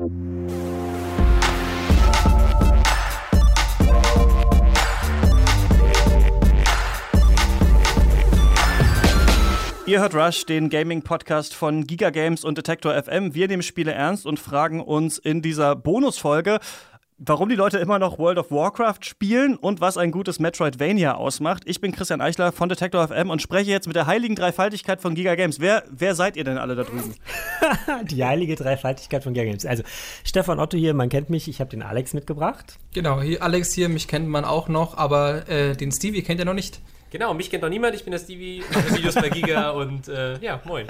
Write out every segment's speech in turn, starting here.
Ihr hört Rush, den Gaming-Podcast von Giga Games und Detector FM. Wir nehmen Spiele ernst und fragen uns in dieser Bonusfolge, warum die Leute immer noch World of Warcraft spielen und was ein gutes Metroidvania ausmacht. Ich bin Christian Eichler von Detector FM und spreche jetzt mit der heiligen Dreifaltigkeit von Giga Games. Wer, wer seid ihr denn alle da drüben? die heilige Dreifaltigkeit von Giga Games. Also Stefan Otto hier, man kennt mich, ich habe den Alex mitgebracht. Genau, hier Alex hier, mich kennt man auch noch, aber äh, den Stevie kennt ihr noch nicht. Genau, mich kennt noch niemand, ich bin der Stevie, mache Videos bei Giga und äh, ja, moin.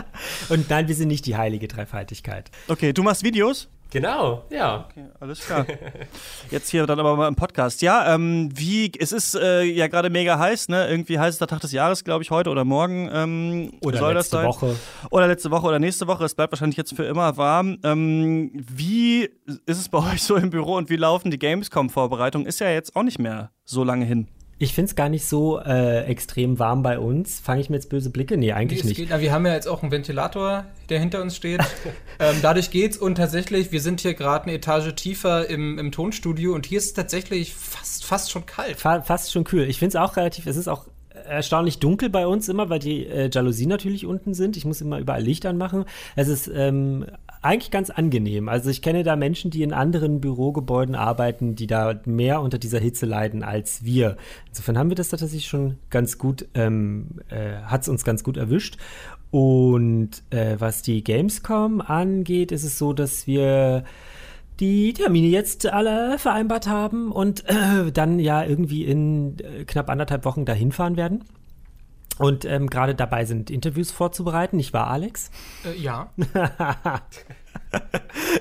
Und nein, wir sind nicht die heilige Dreifaltigkeit. Okay, du machst Videos? Genau, ja. Okay, alles klar. Jetzt hier dann aber mal im Podcast. Ja, ähm, wie, es ist äh, ja gerade mega heiß, ne? Irgendwie heißester Tag des Jahres, glaube ich, heute oder morgen. Ähm, oder soll letzte das sein? Woche. Oder letzte Woche oder nächste Woche. Es bleibt wahrscheinlich jetzt für immer warm. Ähm, wie ist es bei euch so im Büro und wie laufen die Gamescom-Vorbereitungen? Ist ja jetzt auch nicht mehr so lange hin. Ich finde es gar nicht so äh, extrem warm bei uns. Fange ich mir jetzt böse Blicke? Nee, eigentlich Nee, nicht. Geht, na, wir haben ja jetzt auch einen Ventilator, der hinter uns steht. ähm, dadurch geht's und tatsächlich, wir sind hier gerade eine Etage tiefer im, im Tonstudio und hier ist es tatsächlich fast, fast schon kalt. Fa fast schon kühl. Ich finde es auch relativ, es ist auch erstaunlich dunkel bei uns immer, weil die äh, Jalousien natürlich unten sind. Ich muss immer überall Licht anmachen. Es ist ähm, eigentlich ganz angenehm. Also ich kenne da Menschen, die in anderen Bürogebäuden arbeiten, die da mehr unter dieser Hitze leiden als wir. Insofern haben wir das tatsächlich schon ganz gut, ähm, äh, hat es uns ganz gut erwischt. Und äh, was die Gamescom angeht, ist es so, dass wir die Termine jetzt alle vereinbart haben und äh, dann ja irgendwie in äh, knapp anderthalb Wochen dahin fahren werden. Und ähm, gerade dabei sind, Interviews vorzubereiten. Nicht wahr, Alex? Äh, ja.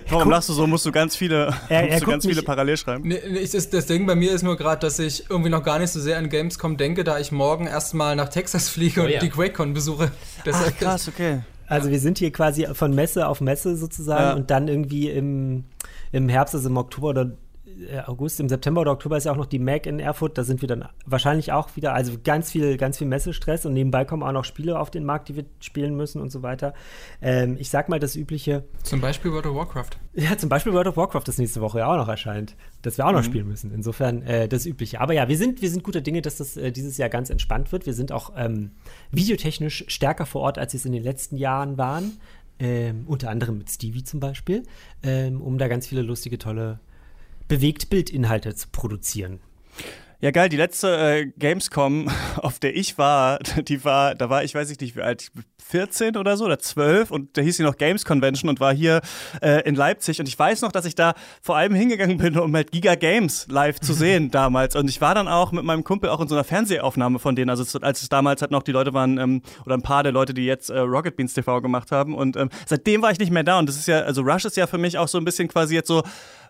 Warum lachst du so? Musst du ganz viele, Er- er du ganz viele parallel schreiben? Nee, nee, ich- das, das Ding bei mir ist nur gerade, dass ich irgendwie noch gar nicht so sehr an Gamescom denke, da ich morgen erstmal nach Texas fliege und Oh ja. die QuakeCon besuche. Ach, Deshalb- krass, okay. Also wir sind hier quasi von Messe auf Messe sozusagen Ja. und dann irgendwie im, im Herbst, also im Oktober oder August, im September oder Oktober ist ja auch noch die Mac in Erfurt. Da sind wir dann wahrscheinlich auch wieder, also ganz viel, ganz viel Messestress und nebenbei kommen auch noch Spiele auf den Markt, die wir spielen müssen und so weiter. Ähm, ich sag mal das übliche, Zum Beispiel World of Warcraft. ja, zum Beispiel World of Warcraft, das nächste Woche ja auch noch erscheint, das wir auch noch spielen müssen. Insofern äh, das Übliche. Aber ja, wir sind, wir sind guter Dinge, dass das äh, dieses Jahr ganz entspannt wird. Wir sind auch ähm, videotechnisch stärker vor Ort, als wir es in den letzten Jahren waren. Ähm, unter anderem mit Stevie zum Beispiel, ähm, um da ganz viele lustige, tolle Bewegtbildinhalte zu produzieren. Ja, geil, die letzte äh, Gamescom, auf der ich war, die war, da war ich, weiß ich nicht, wie alt, 14 oder so oder 12 und da hieß sie noch Games Convention und war hier äh, in Leipzig. Und ich weiß noch, dass ich da vor allem hingegangen bin, um halt Giga Games live zu sehen damals. Und ich war dann auch mit meinem Kumpel auch in so einer Fernsehaufnahme von denen, also als es damals halt noch die Leute waren ähm, oder ein paar der Leute, die jetzt äh, Rocket Beans TV gemacht haben. Und ähm, seitdem war ich nicht mehr da. Und das ist ja, also Rush ist ja für mich auch so ein bisschen quasi jetzt so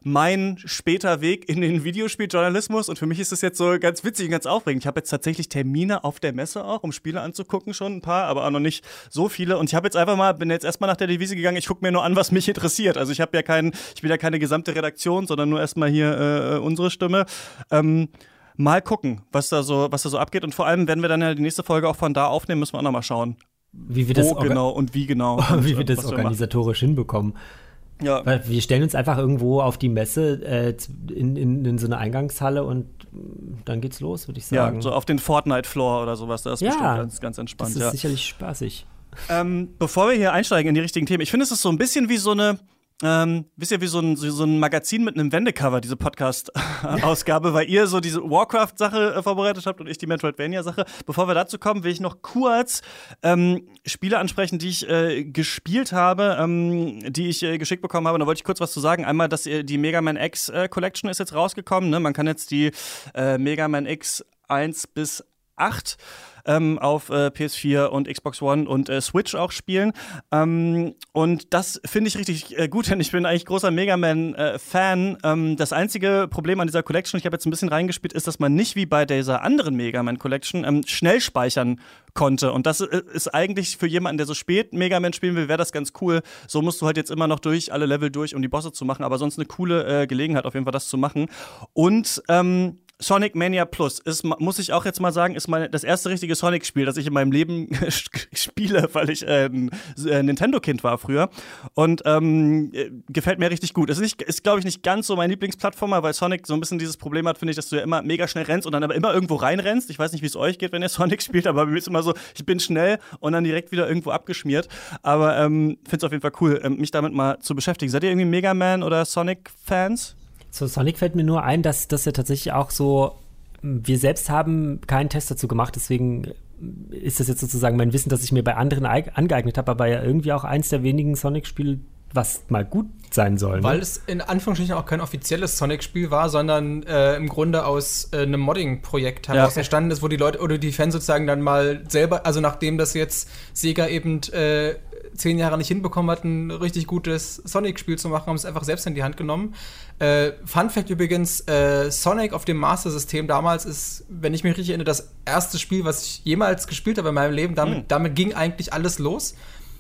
mein später Weg in den Videospieljournalismus. Und für mich ist es jetzt so ganz witzig und ganz aufregend. Ich habe jetzt tatsächlich Termine auf der Messe auch, um Spiele anzugucken, schon ein paar, aber auch noch nicht so viele. Und ich habe jetzt einfach mal, bin jetzt erstmal nach der Devise gegangen, ich gucke mir nur an, was mich interessiert. Also ich habe ja keinen, ich bin ja keine gesamte Redaktion, sondern nur erstmal hier äh, unsere Stimme. Ähm, mal gucken, was da so, was da so abgeht. Und vor allem, wenn wir dann ja die nächste Folge auch von da aufnehmen, müssen wir auch noch mal schauen. Wie wir das, genau und wie genau. und, wie äh, wir das organisatorisch hinbekommen. Ja. Weil wir stellen uns einfach irgendwo auf die Messe äh, in, in, in so eine Eingangshalle und mm, dann geht's los, würde ich Ja, sagen. so auf den Fortnite-Floor oder sowas. Das ist Ja. bestimmt ganz, ganz das entspannt. ist ja. sicherlich spaßig. Ähm, bevor wir hier einsteigen in die richtigen Themen, ich finde, es ist so ein bisschen wie so eine, ähm, wisst ihr, wie so ein, so ein Magazin mit einem Wendecover, diese Podcast-Ausgabe, weil ihr so diese Warcraft-Sache äh, vorbereitet habt und ich die Metroidvania-Sache. Bevor wir dazu kommen, will ich noch kurz ähm, Spiele ansprechen, die ich äh, gespielt habe, ähm, die ich äh, geschickt bekommen habe. Da wollte ich kurz was zu sagen. Einmal, dass die Mega Man X äh, Collection ist jetzt rausgekommen. Ne? Man kann jetzt die äh, Mega Man X 1 bis 8 ähm, auf äh, PS4 und Xbox One und äh, Switch auch spielen. Ähm, und das finde ich richtig äh, gut, denn ich bin eigentlich großer Mega Man-Fan. ähm, das einzige Problem an dieser Collection, ich habe jetzt ein bisschen reingespielt, ist, dass man nicht wie bei dieser anderen Mega Man Collection ähm, schnell speichern konnte. Und das äh, ist eigentlich für jemanden, der so spät Mega Man spielen will, wäre das ganz cool. So musst du halt jetzt immer noch durch alle Level durch, um die Bosse zu machen. Aber sonst eine coole äh, Gelegenheit, auf jeden Fall das zu machen. Und ähm, Sonic Mania Plus ist, muss ich auch jetzt mal sagen, ist meine, das erste richtige Sonic-Spiel, das ich in meinem Leben spiele, weil ich äh, ein Nintendo-Kind war früher. Und ähm, äh, gefällt mir richtig gut. Ist, ist glaube ich, nicht ganz so mein Lieblingsplattformer, weil Sonic so ein bisschen dieses Problem hat, finde ich, dass du ja immer mega schnell rennst und dann aber immer irgendwo reinrennst. Ich weiß nicht, wie es euch geht, wenn ihr Sonic spielt, aber mir ist immer so, ich bin schnell und dann direkt wieder irgendwo abgeschmiert. Aber ähm, finde es auf jeden Fall cool, ähm, mich damit mal zu beschäftigen. Seid ihr irgendwie Mega Man oder Sonic-Fans? Zu Sonic fällt mir nur ein, dass das ja tatsächlich auch so, wir selbst haben keinen Test dazu gemacht, deswegen ist das jetzt sozusagen mein Wissen, das ich mir bei anderen angeeignet habe, aber ja irgendwie auch eins der wenigen Sonic-Spiele, was mal gut sein soll. Ne? Weil es in Anführungsstrichen auch kein offizielles Sonic-Spiel war, sondern äh, im Grunde aus äh, einem Modding-Projekt heraus ja. entstanden ist, wo die Leute oder die Fans sozusagen dann mal selber, also nachdem das jetzt Sega eben äh, zehn Jahre nicht hinbekommen hat, ein richtig gutes Sonic-Spiel zu machen, haben es einfach selbst in die Hand genommen. Äh, Fun Fact übrigens: äh, Sonic auf dem Master-System damals ist, wenn ich mich richtig erinnere, das erste Spiel, was ich jemals gespielt habe in meinem Leben. Damit, mhm. damit ging eigentlich alles los.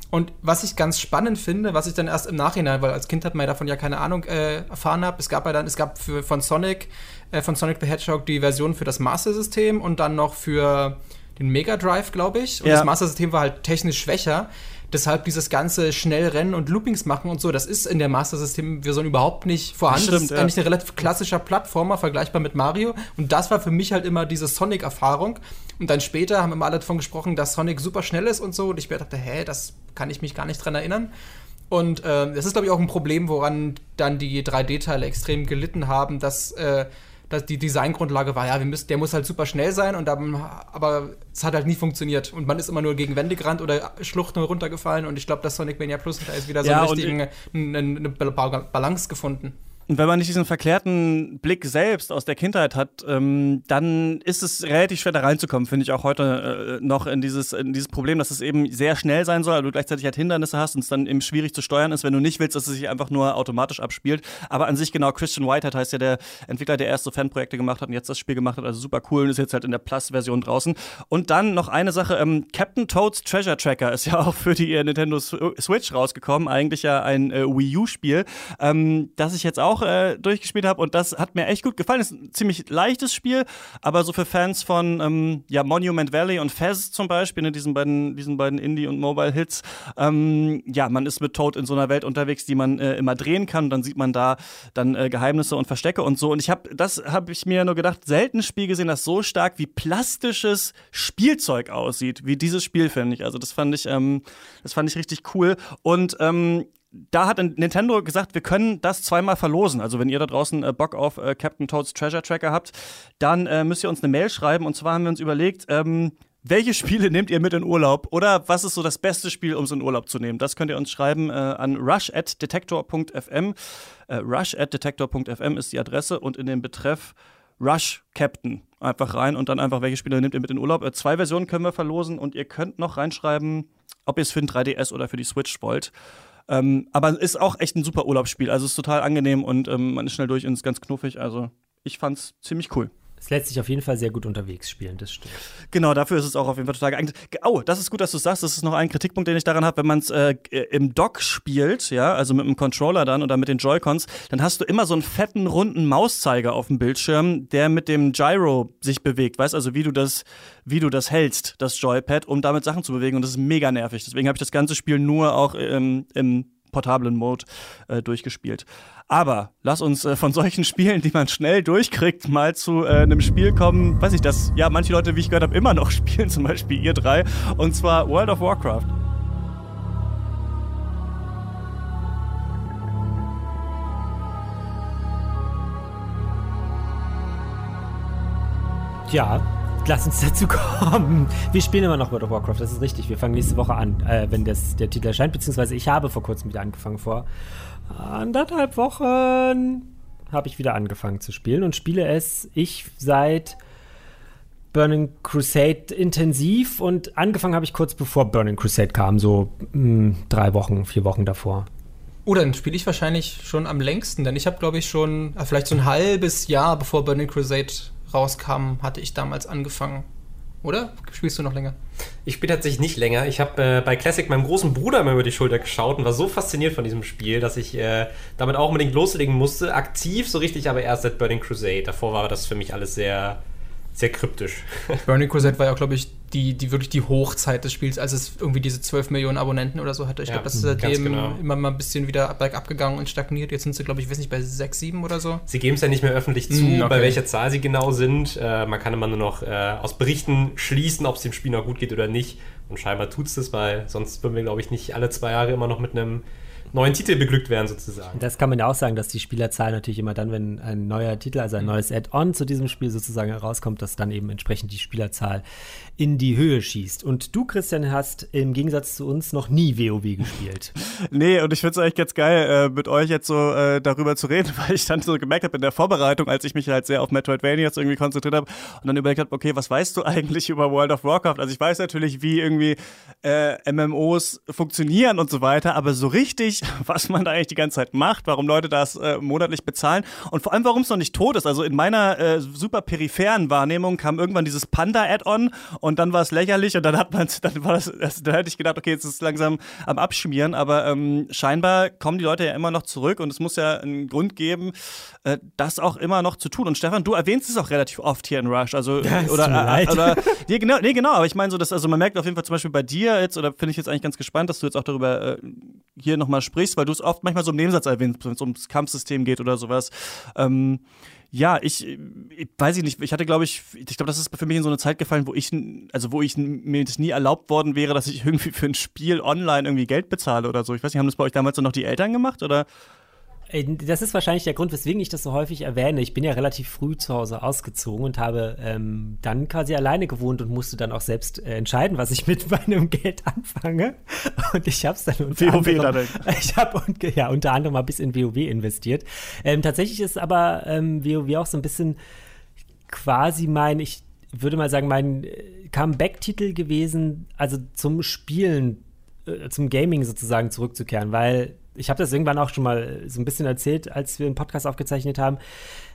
Und was ich ganz spannend finde, was ich dann erst im Nachhinein, weil als Kind hat man ja davon ja keine Ahnung äh, erfahren habe, es gab ja dann, es gab für, von Sonic, äh, von Sonic the Hedgehog die Version für das Master-System und dann noch für den Mega Drive, glaube ich. Und ja. das Master-System war halt technisch schwächer. Deshalb dieses ganze Schnellrennen und Loopings machen und so, das ist in der Master-System-Version überhaupt nicht vorhanden. Stimmt, das ist ja. eigentlich ein relativ klassischer Plattformer, vergleichbar mit Mario. Und das war für mich halt immer diese Sonic-Erfahrung. Und dann später haben immer alle davon gesprochen, dass Sonic super schnell ist und so. Und ich dachte, hä, das kann ich mich gar nicht dran erinnern. Und äh, das ist, glaube ich, auch ein Problem, woran dann die 3D-Teile extrem gelitten haben, dass äh, dass die Designgrundlage war, ja, wir müssen, der muss halt super schnell sein und dann, aber es hat halt nie funktioniert und man ist immer nur gegen Wände gerannt oder Schluchten runtergefallen und ich glaube, dass Sonic Mania Plus da ist wieder so ja, eine, eine Balance gefunden. Und wenn man nicht diesen verklärten Blick selbst aus der Kindheit hat, ähm, dann ist es relativ schwer da reinzukommen, finde ich auch heute äh, noch in dieses, in dieses Problem, dass es eben sehr schnell sein soll, aber du gleichzeitig halt Hindernisse hast und es dann eben schwierig zu steuern ist, wenn du nicht willst, dass es sich einfach nur automatisch abspielt. Aber an sich genau, Christian Whitehead heißt ja der Entwickler, der erst so Fanprojekte gemacht hat und jetzt das Spiel gemacht hat, also super cool und ist jetzt halt in der Plus-Version draußen. Und dann noch eine Sache, ähm, Captain Toads Treasure Tracker ist ja auch für die äh, Nintendo Switch rausgekommen, eigentlich ja ein äh, Wii U-Spiel, ähm, das ich jetzt auch auch äh, durchgespielt habe und das hat mir echt gut gefallen. Ist ein ziemlich leichtes Spiel, aber so für Fans von ähm, ja, Monument Valley und Fez zum Beispiel, ne, diesen beiden, diesen beiden Indie- und Mobile-Hits, ähm, ja, man ist mit Toad in so einer Welt unterwegs, die man äh, immer drehen kann und dann sieht man da dann äh, Geheimnisse und Verstecke und so. Und ich habe, das habe ich mir nur gedacht, selten Spiel gesehen, das so stark wie plastisches Spielzeug aussieht, wie dieses Spiel, finde ich. Also das fand ich, ähm, das fand ich richtig cool. Und ähm, da hat Nintendo gesagt, wir können das zweimal verlosen. Also wenn ihr da draußen äh, Bock auf äh, Captain Toads Treasure Tracker habt, dann äh, müsst ihr uns eine Mail schreiben. Und zwar haben wir uns überlegt, ähm, welche Spiele nehmt ihr mit in Urlaub? Oder was ist so das beste Spiel, um es in Urlaub zu nehmen? Das könnt ihr uns schreiben äh, an rush@detector.fm. Äh, rush@detector.fm ist die Adresse und in dem Betreff Rush Captain einfach rein und dann einfach, welche Spiele nehmt ihr mit in Urlaub? Äh, zwei Versionen können wir verlosen und ihr könnt noch reinschreiben, ob ihr es für den 3DS oder für die Switch wollt. Ähm, aber ist auch echt ein super Urlaubsspiel. Also ist total angenehm und ähm, man ist schnell durch und ist ganz knuffig. Also ich fand's ziemlich cool. Es lässt sich auf jeden Fall sehr gut unterwegs spielen, das stimmt. Genau, dafür ist es auch auf jeden Fall total geeignet. Oh, das ist gut, dass du sagst. Das ist noch ein Kritikpunkt, den ich daran habe. Wenn man es äh, im Dock spielt, ja, also mit dem Controller dann oder mit den Joy-Cons, dann hast du immer so einen fetten, runden Mauszeiger auf dem Bildschirm, der mit dem Gyro sich bewegt. Weißt also, wie du das, wie du das hältst, das Joypad, um damit Sachen zu bewegen. Und das ist mega nervig. Deswegen habe ich das ganze Spiel nur auch ähm, im portablen Mode äh, durchgespielt. Aber lass uns äh, von solchen Spielen, die man schnell durchkriegt, mal zu äh, einem Spiel kommen, weiß ich, das ja manche Leute, wie ich gehört habe, immer noch spielen, zum Beispiel ihr drei, und zwar World of Warcraft. Ja, lass uns dazu kommen. Wir spielen immer noch World of Warcraft, das ist richtig. Wir fangen nächste Woche an, äh, wenn das, der Titel erscheint, beziehungsweise ich habe vor kurzem wieder angefangen. Vor anderthalb Wochen habe ich wieder angefangen zu spielen und spiele es ich seit Burning Crusade intensiv und angefangen habe ich kurz bevor Burning Crusade kam, so mh, hm, drei Wochen, vier Wochen davor. Oh, dann spiele ich wahrscheinlich schon am längsten, denn ich habe, glaube ich, schon äh, vielleicht so ein halbes Jahr bevor Burning Crusade rauskam, hatte ich damals angefangen. oder? Spielst du noch länger? Ich spiele tatsächlich nicht länger. Ich habe äh, bei Classic meinem großen Bruder mal über die Schulter geschaut und war so fasziniert von diesem Spiel, dass ich äh, damit auch unbedingt loslegen musste. Aktiv so richtig, aber erst seit Burning Crusade. Davor war das für mich alles sehr sehr kryptisch. Burning Crusade war ja, glaube ich, die, die wirklich die Hochzeit des Spiels, als es irgendwie diese 12 Millionen Abonnenten oder so hatte. Ich ja, glaube, das ist seitdem genau. immer mal ein bisschen wieder bergab gegangen und stagniert. Jetzt sind sie, glaube ich, weiß nicht, bei 6, 7 oder so. Sie geben es ja nicht mehr öffentlich zu, mm, okay. bei welcher Zahl sie genau sind. Äh, man kann immer nur noch äh, aus Berichten schließen, ob es dem Spiel noch gut geht oder nicht. Und scheinbar tut es das, weil sonst würden wir, glaube ich, nicht alle zwei Jahre immer noch mit einem neuen Titel beglückt werden, sozusagen. Das kann man ja auch sagen, dass die Spielerzahl natürlich immer dann, wenn ein neuer Titel, also ein mhm. neues Add-on zu diesem Spiel sozusagen herauskommt, dass dann eben entsprechend die Spielerzahl in die Höhe schießt. Und du, Christian, hast im Gegensatz zu uns noch nie WoW gespielt. nee, und ich finde es eigentlich ganz geil, äh, mit euch jetzt so äh, darüber zu reden, weil ich dann so gemerkt habe in der Vorbereitung, als ich mich halt sehr auf Metroidvania jetzt irgendwie konzentriert habe und dann überlegt habe, okay, was weißt du eigentlich über World of Warcraft? Also ich weiß natürlich, wie irgendwie äh, MMOs funktionieren und so weiter, aber so richtig, was man da eigentlich die ganze Zeit macht, warum Leute das äh, monatlich bezahlen und vor allem, warum es noch nicht tot ist. Also in meiner äh, super peripheren Wahrnehmung kam irgendwann dieses Panda-Add-on und dann war es lächerlich und dann hat man dann war das, das, dann hätte ich gedacht, okay, jetzt ist es langsam am Abschmieren, aber ähm, scheinbar kommen die Leute ja immer noch zurück und es muss ja einen Grund geben, äh, das auch immer noch zu tun. Und Stefan, du erwähnst es auch relativ oft hier in Rush, also ja, oder, äh, oder nee, genau, nee, genau, aber ich meine so, dass also man merkt auf jeden Fall zum Beispiel bei dir jetzt oder finde ich jetzt eigentlich ganz gespannt, dass du jetzt auch darüber äh, hier nochmal sprichst, weil du es oft manchmal so im Nebensatz erwähnst, wenn es ums Kampfsystem geht oder sowas. Ähm, ja, ich, ich weiß ich nicht, ich hatte, glaube ich, ich glaube, das ist für mich in so eine Zeit gefallen, wo ich, also wo ich mir das nie erlaubt worden wäre, dass ich irgendwie für ein Spiel online irgendwie Geld bezahle oder so. Ich weiß nicht, haben das bei euch damals noch die Eltern gemacht oder? Das ist wahrscheinlich der Grund, weswegen ich das so häufig erwähne. Ich bin ja relativ früh zu Hause ausgezogen und habe ähm, dann quasi alleine gewohnt und musste dann auch selbst äh, entscheiden, was ich mit meinem Geld anfange. Und ich habe es dann unter WoW anderem, dann. ich habe ja unter anderem mal bis in WoW investiert. Ähm, tatsächlich ist aber ähm, WoW auch so ein bisschen quasi mein, ich würde mal sagen, mein äh, Comeback-Titel gewesen, also zum Spielen, äh, zum Gaming sozusagen zurückzukehren, weil ich habe das irgendwann auch schon mal so ein bisschen erzählt, als wir einen Podcast aufgezeichnet haben.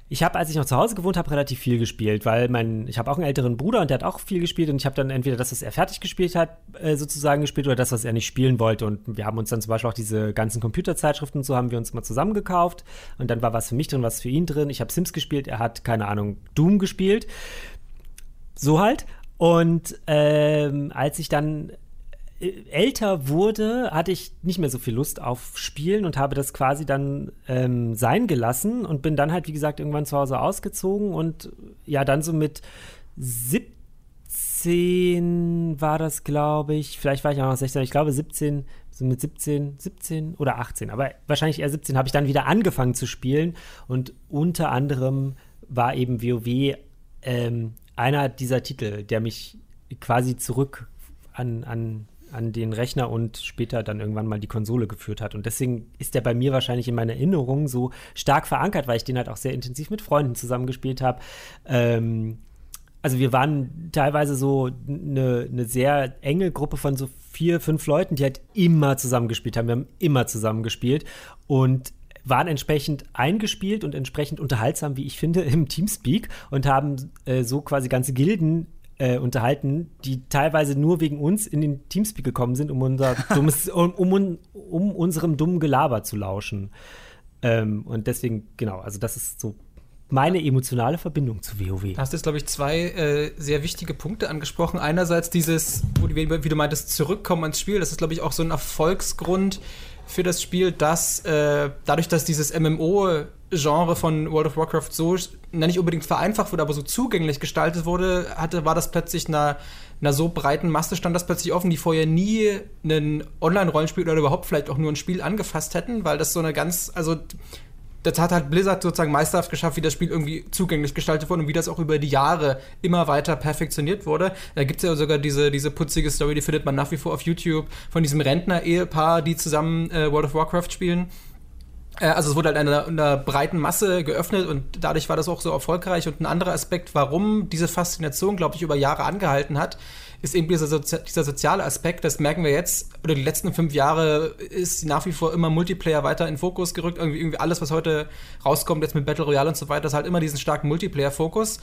Ich habe, als ich noch zu Hause gewohnt habe, relativ viel gespielt, weil mein, ich habe auch einen älteren Bruder und der hat auch viel gespielt und ich habe dann entweder das, was er fertig gespielt hat, äh, sozusagen gespielt oder das, was er nicht spielen wollte. Und wir haben uns dann zum Beispiel auch diese ganzen Computerzeitschriften und so haben wir uns mal zusammen gekauft und dann war was für mich drin, was für ihn drin. Ich habe Sims gespielt, er hat, keine Ahnung, Doom gespielt. So halt. Und ähm, als ich dann älter wurde, hatte ich nicht mehr so viel Lust auf Spielen und habe das quasi dann ähm, sein gelassen und bin dann halt, wie gesagt, irgendwann zu Hause ausgezogen und ja, dann so mit 17 war das, glaube ich. Vielleicht war ich auch noch 16, ich glaube 17, so mit 17, 17 oder 18, aber wahrscheinlich eher 17 habe ich dann wieder angefangen zu spielen und unter anderem war eben WoW ähm, einer dieser Titel, der mich quasi zurück an, an an den Rechner und später dann irgendwann mal die Konsole geführt hat. Und deswegen ist der bei mir wahrscheinlich in meiner Erinnerung so stark verankert, weil ich den halt auch sehr intensiv mit Freunden zusammengespielt habe. Ähm, also wir waren teilweise so eine, eine sehr enge Gruppe von so vier, fünf Leuten, die halt immer zusammengespielt haben. Wir haben immer zusammengespielt und waren entsprechend eingespielt und entsprechend unterhaltsam, wie ich finde, im Teamspeak und haben äh, so quasi ganze Gilden äh, unterhalten, die teilweise nur wegen uns in den Teamspeak gekommen sind, um, unser dummes, um, um, um unserem dummen Gelaber zu lauschen. Ähm, und deswegen, genau, also das ist so meine emotionale Verbindung zu WoW. Du hast jetzt, glaube ich, zwei äh, sehr wichtige Punkte angesprochen. Einerseits dieses, wie, wie du meintest, zurückkommen ans Spiel. Das ist, glaube ich, auch so ein Erfolgsgrund für das Spiel, dass äh, dadurch, dass dieses MMO Genre von World of Warcraft so, na, nicht unbedingt vereinfacht wurde, aber so zugänglich gestaltet wurde, hatte, war das plötzlich einer, einer so breiten Masse, stand das plötzlich offen, die vorher nie ein Online-Rollenspiel oder überhaupt vielleicht auch nur ein Spiel angefasst hätten, weil das so eine ganz, also das hat halt Blizzard sozusagen meisterhaft geschafft, wie das Spiel irgendwie zugänglich gestaltet wurde und wie das auch über die Jahre immer weiter perfektioniert wurde. Da gibt es ja sogar diese, diese putzige Story, die findet man nach wie vor auf YouTube, von diesem Rentner-Ehepaar, die zusammen äh, World of Warcraft spielen. Äh, also es wurde halt einer, einer breiten Masse geöffnet und dadurch war das auch so erfolgreich. Und ein anderer Aspekt, warum diese Faszination, glaube ich, über Jahre angehalten hat, ist eben dieser, Sozi dieser soziale Aspekt. Das merken wir jetzt, oder die letzten fünf Jahre ist nach wie vor immer Multiplayer weiter in Fokus gerückt. Irgendwie, irgendwie alles, was heute rauskommt, jetzt mit Battle Royale und so weiter, ist halt immer diesen starken Multiplayer-Fokus.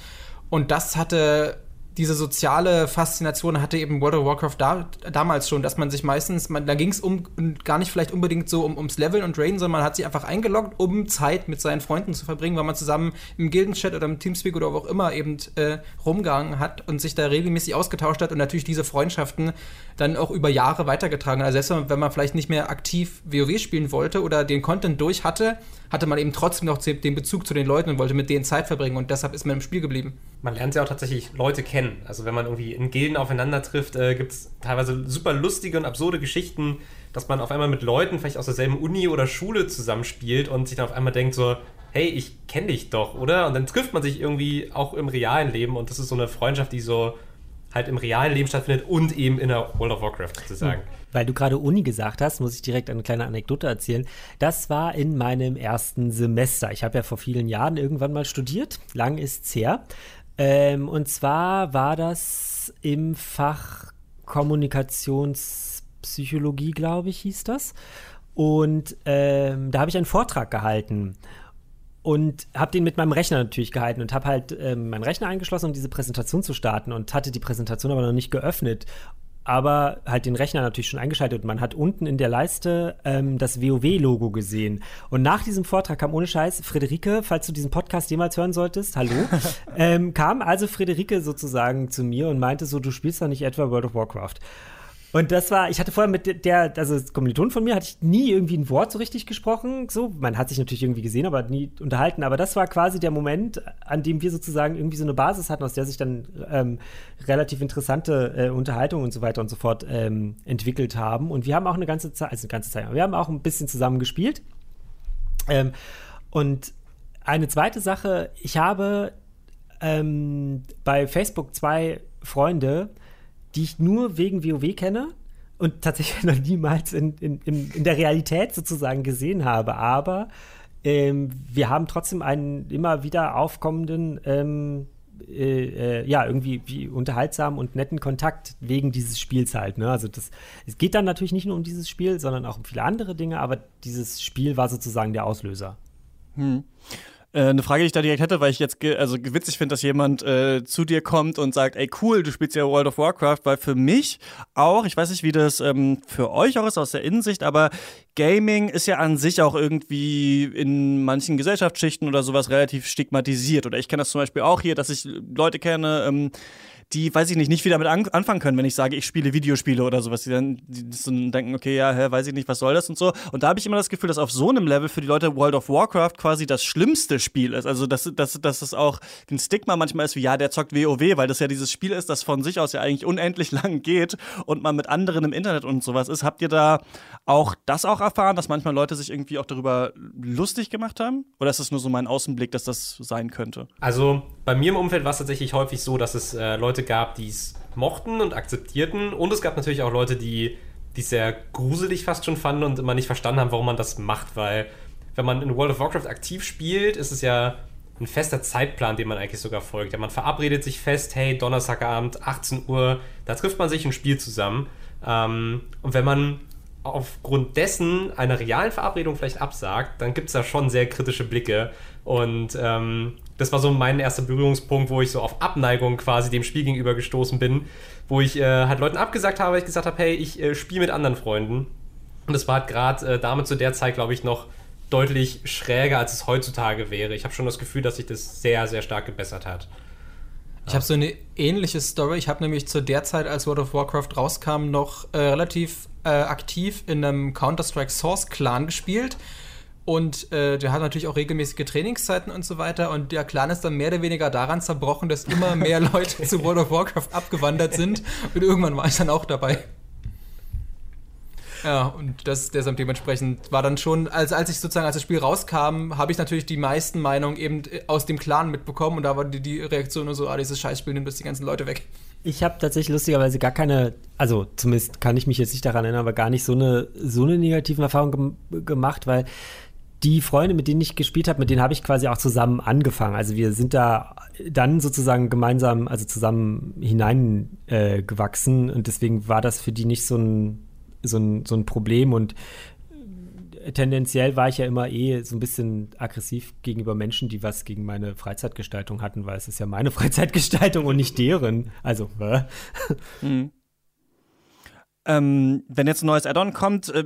Und das hatte diese soziale Faszination hatte eben World of Warcraft da, damals schon, dass man sich meistens, man, da ging es um gar nicht vielleicht unbedingt so um, ums Leveln und Raiden, sondern man hat sich einfach eingeloggt, um Zeit mit seinen Freunden zu verbringen, weil man zusammen im Gildenchat oder im Teamspeak oder wo auch immer eben äh, rumgegangen hat und sich da regelmäßig ausgetauscht hat und natürlich diese Freundschaften dann auch über Jahre weitergetragen. Also selbst wenn man vielleicht nicht mehr aktiv WoW spielen wollte oder den Content durch hatte, hatte man eben trotzdem noch den Bezug zu den Leuten und wollte mit denen Zeit verbringen und deshalb ist man im Spiel geblieben. Man lernt ja auch tatsächlich Leute kennen. Also wenn man irgendwie in Gilden aufeinander trifft, äh, gibt es teilweise super lustige und absurde Geschichten, dass man auf einmal mit Leuten vielleicht aus derselben Uni oder Schule zusammenspielt und sich dann auf einmal denkt so, hey, ich kenne dich doch, oder? Und dann trifft man sich irgendwie auch im realen Leben und das ist so eine Freundschaft, die so halt im realen Leben stattfindet und eben in der World of Warcraft sozusagen. Hm. Weil du gerade Uni gesagt hast, muss ich direkt eine kleine Anekdote erzählen. Das war in meinem ersten Semester. Ich habe ja vor vielen Jahren irgendwann mal studiert. Lang ist's her. Ähm, und zwar war das im Fach Kommunikationspsychologie, glaube ich, hieß das. Und ähm, da habe ich einen Vortrag gehalten und habe den mit meinem Rechner natürlich gehalten und habe halt ähm, meinen Rechner eingeschlossen, um diese Präsentation zu starten und hatte die Präsentation aber noch nicht geöffnet aber halt den Rechner natürlich schon eingeschaltet und man hat unten in der Leiste ähm, das WoW-Logo gesehen. Und nach diesem Vortrag kam ohne Scheiß Friederike, falls du diesen Podcast jemals hören solltest, hallo, ähm, kam also Friederike sozusagen zu mir und meinte so, du spielst doch nicht etwa World of Warcraft. Und das war, ich hatte vorher mit der, also Kommilitonen von mir, hatte ich nie irgendwie ein Wort so richtig gesprochen. So, man hat sich natürlich irgendwie gesehen, aber nie unterhalten. Aber das war quasi der Moment, an dem wir sozusagen irgendwie so eine Basis hatten, aus der sich dann ähm, relativ interessante äh, Unterhaltungen und so weiter und so fort ähm, entwickelt haben. Und wir haben auch eine ganze Zeit, also eine ganze Zeit, wir haben auch ein bisschen zusammen gespielt. Ähm, und eine zweite Sache, ich habe ähm, bei Facebook zwei Freunde, die ich nur wegen WoW kenne und tatsächlich noch niemals in, in, in, in der Realität sozusagen gesehen habe. Aber ähm, wir haben trotzdem einen immer wieder aufkommenden, ähm, äh, äh, ja, irgendwie wie unterhaltsamen und netten Kontakt wegen dieses Spiels halt. Ne? Also das, es geht dann natürlich nicht nur um dieses Spiel, sondern auch um viele andere Dinge, aber dieses Spiel war sozusagen der Auslöser. Hm. Äh, eine Frage, die ich da direkt hätte, weil ich jetzt also witzig finde, dass jemand äh, zu dir kommt und sagt, ey cool, du spielst ja World of Warcraft, weil für mich auch, ich weiß nicht, wie das ähm, für euch auch ist aus der Innensicht, aber Gaming ist ja an sich auch irgendwie in manchen Gesellschaftsschichten oder sowas relativ stigmatisiert. Oder ich kenne das zum Beispiel auch hier, dass ich Leute kenne, ähm, die, weiß ich nicht, nicht wieder mit an anfangen können, wenn ich sage, ich spiele Videospiele oder sowas. Die dann, die dann denken, okay, ja, hä, weiß ich nicht, was soll das und so. Und da habe ich immer das Gefühl, dass auf so einem Level für die Leute World of Warcraft quasi das schlimmste Spiel ist. Also, dass, dass, dass es auch ein Stigma manchmal ist, wie, ja, der zockt WoW, weil das ja dieses Spiel ist, das von sich aus ja eigentlich unendlich lang geht und man mit anderen im Internet und sowas ist. Habt ihr da auch das auch erfahren, dass manchmal Leute sich irgendwie auch darüber lustig gemacht haben? Oder ist das nur so mein Außenblick, dass das sein könnte? Also, bei mir im Umfeld war es tatsächlich häufig so, dass es äh, Leute gab, die es mochten und akzeptierten. Und es gab natürlich auch Leute, die es sehr gruselig fast schon fanden und immer nicht verstanden haben, warum man das macht. Weil, wenn man in World of Warcraft aktiv spielt, ist es ja ein fester Zeitplan, dem man eigentlich sogar folgt. Ja, man verabredet sich fest, hey, Donnerstagabend, 18 Uhr, da trifft man sich und spielt zusammen. Ähm, und wenn man aufgrund dessen einer realen Verabredung vielleicht absagt, dann gibt es da schon sehr kritische Blicke. Und ähm, das war so mein erster Berührungspunkt, wo ich so auf Abneigung quasi dem Spiel gegenüber gestoßen bin, wo ich äh, halt Leuten abgesagt habe, weil ich gesagt habe, hey, ich äh, spiele mit anderen Freunden. Und das war halt gerade äh, damit zu der Zeit, glaube ich, noch deutlich schräger, als es heutzutage wäre. Ich habe schon das Gefühl, dass sich das sehr, sehr stark gebessert hat. Ich habe so eine ähnliche Story. Ich habe nämlich zu der Zeit, als World of Warcraft rauskam, noch äh, relativ äh, aktiv in einem Counter-Strike Source Clan gespielt. Und äh, der hat natürlich auch regelmäßige Trainingszeiten und so weiter. Und der Clan ist dann mehr oder weniger daran zerbrochen, dass immer mehr Leute zu World of Warcraft abgewandert sind. Und irgendwann war ich dann auch dabei. Ja, und das deshalb dementsprechend war dann schon, also als ich sozusagen, als das Spiel rauskam, habe ich natürlich die meisten Meinungen eben aus dem Clan mitbekommen und da war die, die Reaktion nur so, ah, dieses Scheißspiel nimmt das die ganzen Leute weg. Ich habe tatsächlich lustigerweise gar keine, also zumindest kann ich mich jetzt nicht daran erinnern, aber gar nicht so eine, so eine negativen Erfahrung gem gemacht, weil die Freunde, mit denen ich gespielt habe, mit denen habe ich quasi auch zusammen angefangen. Also wir sind da dann sozusagen gemeinsam, also zusammen hineingewachsen äh, und deswegen war das für die nicht so ein, so ein, so ein Problem und tendenziell war ich ja immer eh so ein bisschen aggressiv gegenüber Menschen, die was gegen meine Freizeitgestaltung hatten, weil es ist ja meine Freizeitgestaltung und nicht deren. Also, äh. mhm. Ähm, wenn jetzt ein neues Add-on kommt, äh,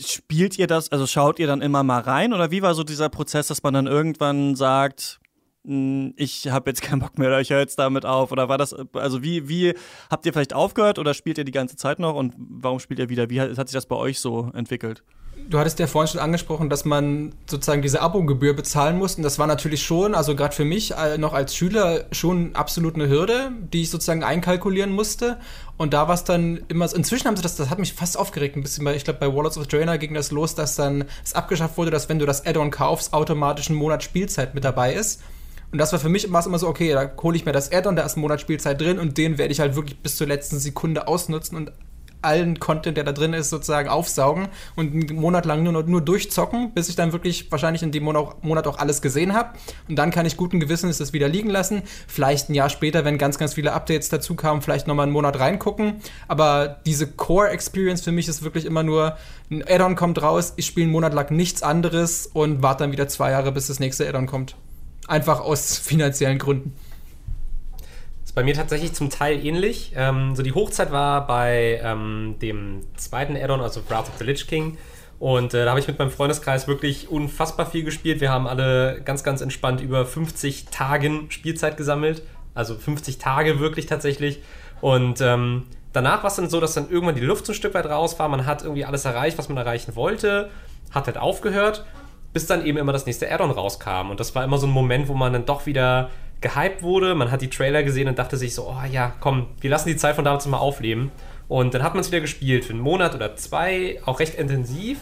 spielt ihr das, also schaut ihr dann immer mal rein? Oder wie war so dieser Prozess, dass man dann irgendwann sagt, ich habe jetzt keinen Bock mehr oder ich höre jetzt damit auf? Oder war das, also wie, wie habt ihr vielleicht aufgehört oder spielt ihr die ganze Zeit noch und warum spielt ihr wieder? Wie hat, hat sich das bei euch so entwickelt? Du hattest ja vorhin schon angesprochen, dass man sozusagen diese Abo-Gebühr bezahlen muss. Und das war natürlich schon, also gerade für mich äh, noch als Schüler, schon absolut eine Hürde, die ich sozusagen einkalkulieren musste. Und da war es dann immer so, inzwischen haben sie das, das hat mich fast aufgeregt ein bisschen, weil ich glaube, bei Warlords of Draenor ging das los, dass dann es abgeschafft wurde, dass wenn du das Add-on kaufst, automatisch ein Monat Spielzeit mit dabei ist. Und das war für mich immer so, okay, da hole ich mir das Add-on, da ist ein Monat Spielzeit drin und den werde ich halt wirklich bis zur letzten Sekunde ausnutzen und allen Content, der da drin ist, sozusagen aufsaugen und einen Monat lang nur, nur durchzocken, bis ich dann wirklich wahrscheinlich in dem Monat auch alles gesehen habe. Und dann kann ich guten Gewissens das wieder liegen lassen. Vielleicht ein Jahr später, wenn ganz, ganz viele Updates dazu kamen, vielleicht nochmal einen Monat reingucken. Aber diese Core-Experience für mich ist wirklich immer nur, ein Add-on kommt raus, ich spiele einen Monat lang nichts anderes und warte dann wieder zwei Jahre, bis das nächste Add-on kommt. Einfach aus finanziellen Gründen. Das ist bei mir tatsächlich zum Teil ähnlich. Ähm, so die Hochzeit war bei ähm, dem zweiten Add-on, also Wrath of the Lich King. Und äh, da habe ich mit meinem Freundeskreis wirklich unfassbar viel gespielt. Wir haben alle ganz, ganz entspannt über 50 Tagen Spielzeit gesammelt. Also 50 Tage wirklich tatsächlich. Und ähm, danach war es dann so, dass dann irgendwann die Luft so ein Stück weit raus war. Man hat irgendwie alles erreicht, was man erreichen wollte. Hat halt aufgehört bis dann eben immer das nächste Add-on rauskam. Und das war immer so ein Moment, wo man dann doch wieder gehypt wurde. Man hat die Trailer gesehen und dachte sich so, oh ja, komm, wir lassen die Zeit von damals mal aufleben. Und dann hat man es wieder gespielt für einen Monat oder zwei, auch recht intensiv.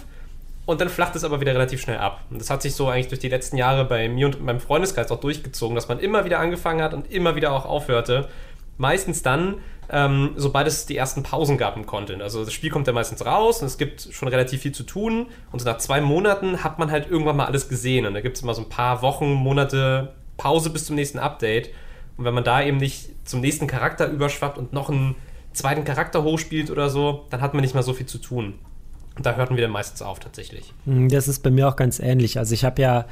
Und dann flacht es aber wieder relativ schnell ab. Und das hat sich so eigentlich durch die letzten Jahre bei mir und meinem Freundeskreis auch durchgezogen, dass man immer wieder angefangen hat und immer wieder auch aufhörte. Meistens dann, ähm, sobald es die ersten Pausen gab im Content. Also das Spiel kommt ja meistens raus und es gibt schon relativ viel zu tun. Und so nach zwei Monaten hat man halt irgendwann mal alles gesehen. Und da gibt es immer so ein paar Wochen, Monate Pause bis zum nächsten Update. Und wenn man da eben nicht zum nächsten Charakter überschwappt und noch einen zweiten Charakter hochspielt oder so, dann hat man nicht mehr so viel zu tun. Und da hörten wir dann meistens auf tatsächlich. Hm, das ist bei mir auch ganz ähnlich. Also ich habe ja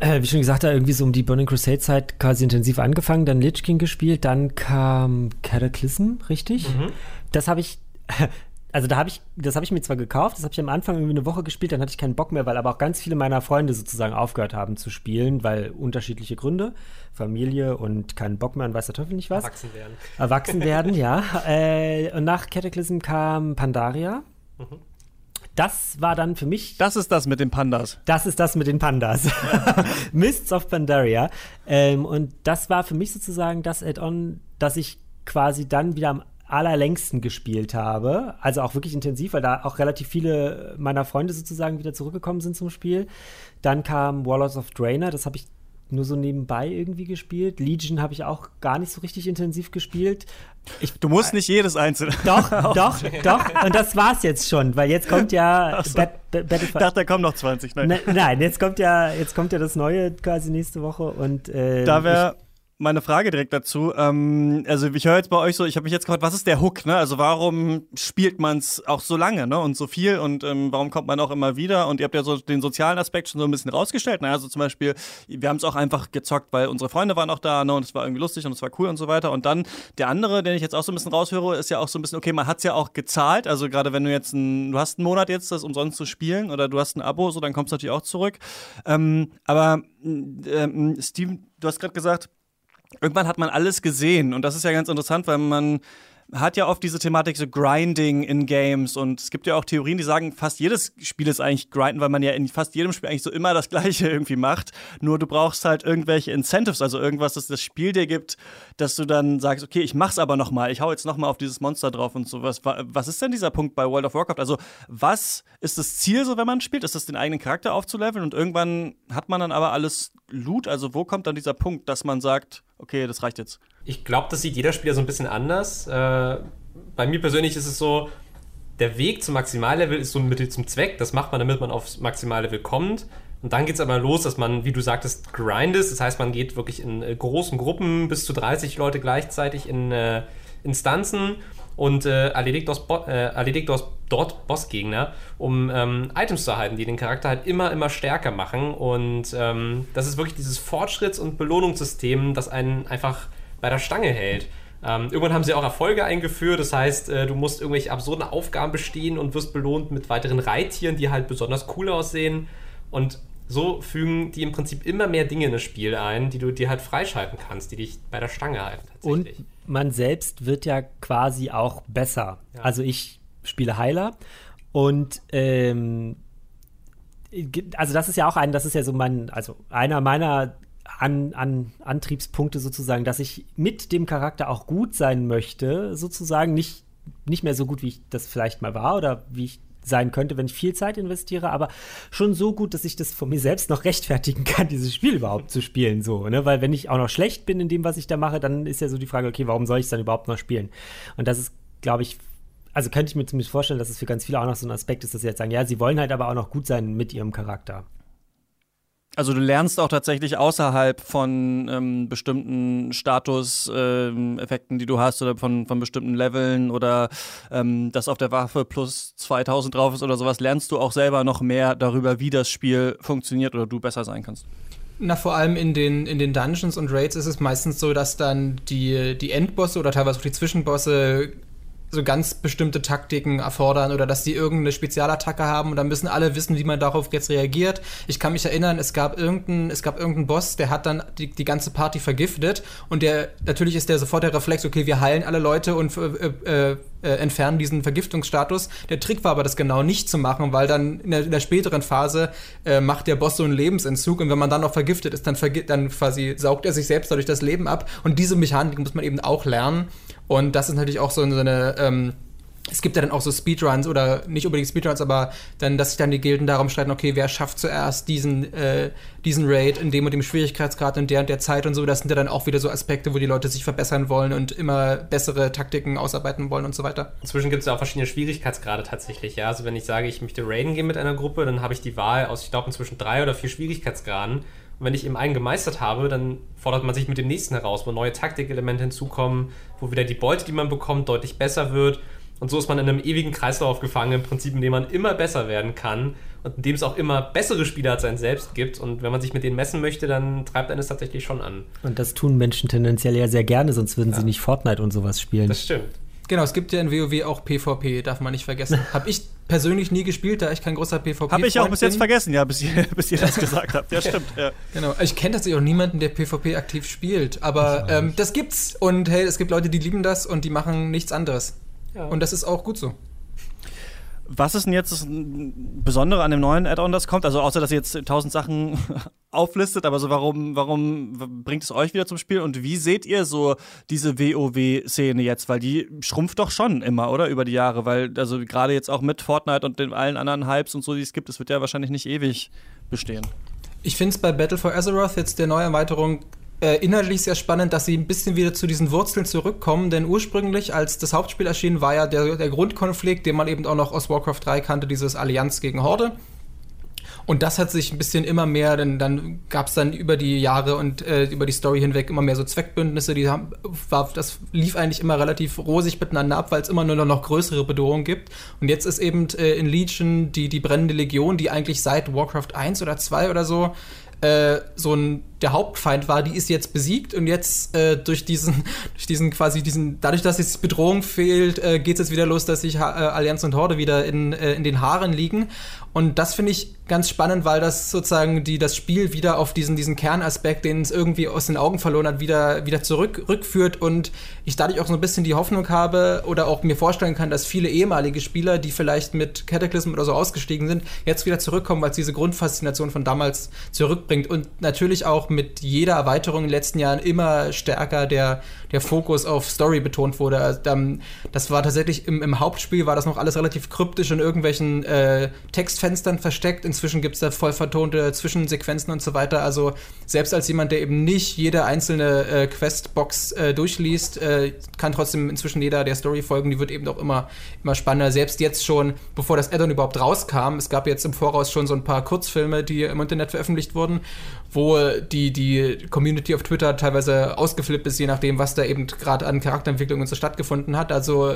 äh, wie schon gesagt, da irgendwie so um die Burning Crusade Zeit quasi intensiv angefangen, dann Lich King gespielt, dann kam Cataclysm, richtig? Mhm. Das habe ich, also da habe ich, das habe ich mir zwar gekauft, das habe ich am Anfang irgendwie eine Woche gespielt, dann hatte ich keinen Bock mehr, weil aber auch ganz viele meiner Freunde sozusagen aufgehört haben zu spielen, weil unterschiedliche Gründe, Familie und keinen Bock mehr und weiß der Teufel nicht was. Erwachsen werden. Erwachsen werden, ja. Äh, und nach Cataclysm kam Pandaria. Mhm das war dann für mich. Das ist das mit den Pandas. Das ist das mit den Pandas. Mists of Pandaria. Ähm, und das war für mich sozusagen das Add-on, das ich quasi dann wieder am allerlängsten gespielt habe. Also auch wirklich intensiv, weil da auch relativ viele meiner Freunde sozusagen wieder zurückgekommen sind zum Spiel. Dann kam Warlords of Draenor, das habe ich nur so nebenbei irgendwie gespielt. Legion habe ich auch gar nicht so richtig intensiv gespielt. Ich, du musst nicht jedes einzelne. Doch, doch, doch. Und das war's jetzt schon, weil jetzt kommt ja so. Battlefield. Ich dachte, da kommen noch 20. Nein. Ne, nein, jetzt kommt ja, jetzt kommt ja das Neue quasi nächste Woche und äh, da wäre meine Frage direkt dazu. Ähm, also ich höre jetzt bei euch so, ich habe mich jetzt gefragt, was ist der Hook? Ne? Also warum spielt man es auch so lange ne? und so viel und ähm, warum kommt man auch immer wieder? Und ihr habt ja so den sozialen Aspekt schon so ein bisschen rausgestellt. Ne? Also zum Beispiel, wir haben es auch einfach gezockt, weil unsere Freunde waren auch da ne? und es war irgendwie lustig und es war cool und so weiter. Und dann der andere, den ich jetzt auch so ein bisschen raushöre, ist ja auch so ein bisschen, okay, man hat es ja auch gezahlt. Also gerade wenn du jetzt ein, du hast einen Monat jetzt, das umsonst zu spielen oder du hast ein Abo, so dann kommst du natürlich auch zurück. Ähm, aber ähm, Steven, du hast gerade gesagt, irgendwann hat man alles gesehen. Und das ist ja ganz interessant, weil man hat ja oft diese Thematik so Grinding in Games und es gibt ja auch Theorien, die sagen, fast jedes Spiel ist eigentlich grinden, weil man ja in fast jedem Spiel eigentlich so immer das Gleiche irgendwie macht. Nur du brauchst halt irgendwelche Incentives, also irgendwas, das das Spiel dir gibt, dass du dann sagst, okay, ich mach's aber noch mal, ich hau jetzt noch mal auf dieses Monster drauf und sowas. Was ist denn dieser Punkt bei World of Warcraft? Also was ist das Ziel so, wenn man spielt? Ist es den eigenen Charakter aufzuleveln und irgendwann hat man dann aber alles Loot? Also wo kommt dann dieser Punkt, dass man sagt, okay, das reicht jetzt? Ich glaube, das sieht jeder Spieler so ein bisschen anders. Äh, bei mir persönlich ist es so, der Weg zum Maximallevel ist so ein Mittel zum Zweck. Das macht man, damit man aufs Maximallevel kommt. Und dann geht es aber los, dass man, wie du sagtest, grindet. Das heißt, man geht wirklich in äh, großen Gruppen, bis zu 30 Leute gleichzeitig in äh, Instanzen und äh, erledigt, aus äh, erledigt dort Bossgegner, um ähm, Items zu erhalten, die den Charakter halt immer, immer stärker machen. Und ähm, das ist wirklich dieses Fortschritts- und Belohnungssystem, das einen einfach bei der Stange hält. Ähm, irgendwann haben sie auch Erfolge eingeführt, das heißt, äh, du musst irgendwelche absurden Aufgaben bestehen und wirst belohnt mit weiteren Reittieren, die halt besonders cool aussehen. Und so fügen die im Prinzip immer mehr Dinge in das Spiel ein, die du dir halt freischalten kannst, die dich bei der Stange halten. Und man selbst wird ja quasi auch besser. Ja. Also ich spiele Heiler und ähm, also das ist ja auch ein, das ist ja so mein, also einer meiner an, an Antriebspunkte sozusagen, dass ich mit dem Charakter auch gut sein möchte, sozusagen nicht, nicht mehr so gut, wie ich das vielleicht mal war oder wie ich sein könnte, wenn ich viel Zeit investiere, aber schon so gut, dass ich das von mir selbst noch rechtfertigen kann, dieses Spiel überhaupt zu spielen, so, ne? Weil wenn ich auch noch schlecht bin in dem, was ich da mache, dann ist ja so die Frage, okay, warum soll ich es dann überhaupt noch spielen? Und das ist, glaube ich, also könnte ich mir zumindest vorstellen, dass es für ganz viele auch noch so ein Aspekt ist, dass sie jetzt sagen, ja, sie wollen halt aber auch noch gut sein mit ihrem Charakter. Also du lernst auch tatsächlich außerhalb von ähm, bestimmten Status-Effekten, ähm, die du hast oder von, von bestimmten Leveln oder ähm, dass auf der Waffe plus 2000 drauf ist oder sowas, lernst du auch selber noch mehr darüber, wie das Spiel funktioniert oder du besser sein kannst. Na, vor allem in den, in den Dungeons und Raids ist es meistens so, dass dann die, die Endbosse oder teilweise auch die Zwischenbosse so ganz bestimmte Taktiken erfordern oder dass die irgendeine Spezialattacke haben und dann müssen alle wissen, wie man darauf jetzt reagiert. Ich kann mich erinnern, es gab irgendeinen, es gab irgendeinen Boss, der hat dann die, die ganze Party vergiftet und der, natürlich ist der sofort der Reflex, okay, wir heilen alle Leute und äh, äh, äh, entfernen diesen Vergiftungsstatus. Der Trick war aber, das genau nicht zu machen, weil dann in der, in der späteren Phase äh, macht der Boss so einen Lebensentzug und wenn man dann noch vergiftet ist, dann, dann quasi saugt er sich selbst dadurch das Leben ab und diese Mechanik muss man eben auch lernen. Und das ist natürlich auch so eine, ähm, es gibt ja dann auch so Speedruns oder nicht unbedingt Speedruns, aber dann, dass sich dann die Gilden darum streiten, okay, wer schafft zuerst diesen, äh, diesen Raid in dem und dem Schwierigkeitsgrad und der und der Zeit und so. Das sind ja dann auch wieder so Aspekte, wo die Leute sich verbessern wollen und immer bessere Taktiken ausarbeiten wollen und so weiter. Inzwischen gibt es ja auch verschiedene Schwierigkeitsgrade tatsächlich, ja. Also wenn ich sage, ich möchte raiden gehen mit einer Gruppe, dann habe ich die Wahl aus, ich glaube, inzwischen drei oder vier Schwierigkeitsgraden. Und wenn ich eben einen gemeistert habe, dann fordert man sich mit dem nächsten heraus, wo neue Taktikelemente hinzukommen, wo wieder die Beute, die man bekommt, deutlich besser wird. Und so ist man in einem ewigen Kreislauf gefangen, im Prinzip, in dem man immer besser werden kann und in dem es auch immer bessere Spieler als einen selbst gibt. Und wenn man sich mit denen messen möchte, dann treibt einen es tatsächlich schon an. Und das tun Menschen tendenziell ja sehr gerne, sonst würden ja. sie nicht Fortnite und sowas spielen. Das stimmt. Genau, es gibt ja in WoW auch PvP, darf man nicht vergessen. Hab ich persönlich nie gespielt, da ich kein großer PvP bin. Habe ich auch bis jetzt vergessen, ja, bis ihr, bis ihr das gesagt habt. Ja, stimmt. Ja. Genau, ich kenne tatsächlich auch niemanden, der PvP aktiv spielt, aber ähm, das gibt's. Und hey, es gibt Leute, die lieben das und die machen nichts anderes. Ja. Und das ist auch gut so. Was ist denn jetzt das Besondere an dem neuen Add-on, das kommt? Also außer, dass ihr jetzt tausend Sachen auflistet, aber so warum, warum bringt es euch wieder zum Spiel? Und wie seht ihr so diese WoW-Szene jetzt? Weil die schrumpft doch schon immer, oder? Über die Jahre, weil also gerade jetzt auch mit Fortnite und den allen anderen Hypes und so, die es gibt, es wird ja wahrscheinlich nicht ewig bestehen. Ich finde es bei Battle for Azeroth jetzt der Neuerweiterung inhaltlich sehr spannend, dass sie ein bisschen wieder zu diesen Wurzeln zurückkommen, denn ursprünglich, als das Hauptspiel erschien, war ja der, der Grundkonflikt, den man eben auch noch aus Warcraft 3 kannte, dieses Allianz gegen Horde. Und das hat sich ein bisschen immer mehr, denn dann gab es dann über die Jahre und äh, über die Story hinweg immer mehr so Zweckbündnisse, die haben, war, das lief eigentlich immer relativ rosig miteinander ab, weil es immer nur noch größere Bedrohungen gibt. Und jetzt ist eben äh, in Legion die, die brennende Legion, die eigentlich seit Warcraft 1 oder 2 oder so äh, so ein der Hauptfeind war, die ist jetzt besiegt und jetzt äh, durch diesen, durch diesen quasi diesen, dadurch, dass jetzt Bedrohung fehlt, äh, geht es jetzt wieder los, dass sich äh, Allianz und Horde wieder in, äh, in den Haaren liegen. Und das finde ich ganz spannend, weil das sozusagen die, das Spiel wieder auf diesen, diesen Kernaspekt, den es irgendwie aus den Augen verloren hat, wieder, wieder zurückführt und ich dadurch auch so ein bisschen die Hoffnung habe oder auch mir vorstellen kann, dass viele ehemalige Spieler, die vielleicht mit Cataclysm oder so ausgestiegen sind, jetzt wieder zurückkommen, weil es diese Grundfaszination von damals zurückbringt und natürlich auch mit jeder Erweiterung in den letzten Jahren immer stärker der, der Fokus auf Story betont wurde. Also, das war tatsächlich im, im, Hauptspiel war das noch alles relativ kryptisch in irgendwelchen äh, Textfenstern versteckt. Inzwischen gibt es da voll vertonte Zwischensequenzen und so weiter. Also selbst als jemand, der eben nicht jede einzelne äh, Questbox äh, durchliest, äh, kann trotzdem inzwischen jeder der Story folgen. Die wird eben auch immer, immer spannender. Selbst jetzt schon, bevor das Addon überhaupt rauskam, es gab jetzt im Voraus schon so ein paar Kurzfilme, die im Internet veröffentlicht wurden, wo die, die Community auf Twitter teilweise ausgeflippt ist, je nachdem, was da eben gerade an Charakterentwicklungen so stattgefunden hat. Also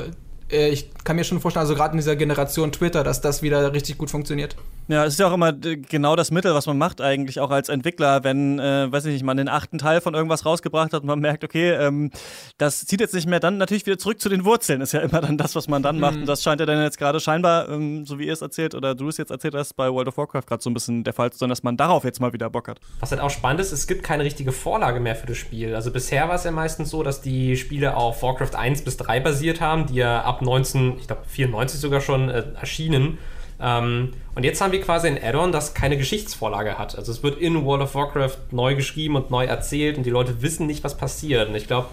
äh, ich kann mir schon vorstellen, also gerade in dieser Generation Twitter, dass das wieder richtig gut funktioniert. Ja, es ist ja auch immer genau das Mittel, was man macht eigentlich auch als Entwickler, wenn, äh, weiß ich nicht, man den achten Teil von irgendwas rausgebracht hat und man merkt, okay, ähm, das zieht jetzt nicht mehr, dann natürlich wieder zurück zu den Wurzeln, ist ja immer dann das, was man dann mhm. macht und das scheint ja dann jetzt gerade scheinbar, ähm, so wie ihr es erzählt oder du es jetzt erzählt hast, bei World of Warcraft gerade so ein bisschen der Fall zu sein, dass man darauf jetzt mal wieder Bock hat. Was halt auch spannend ist, es gibt keine richtige Vorlage mehr für das Spiel. Also bisher war es ja meistens so, dass die Spiele auf Warcraft 1 bis 3 basiert haben, die ja ab 19, ich glaube 94 sogar schon äh, erschienen. Ähm, und jetzt haben wir quasi ein Add-on, das keine Geschichtsvorlage hat. Also es wird in World of Warcraft neu geschrieben und neu erzählt und die Leute wissen nicht, was passiert. Und ich glaube,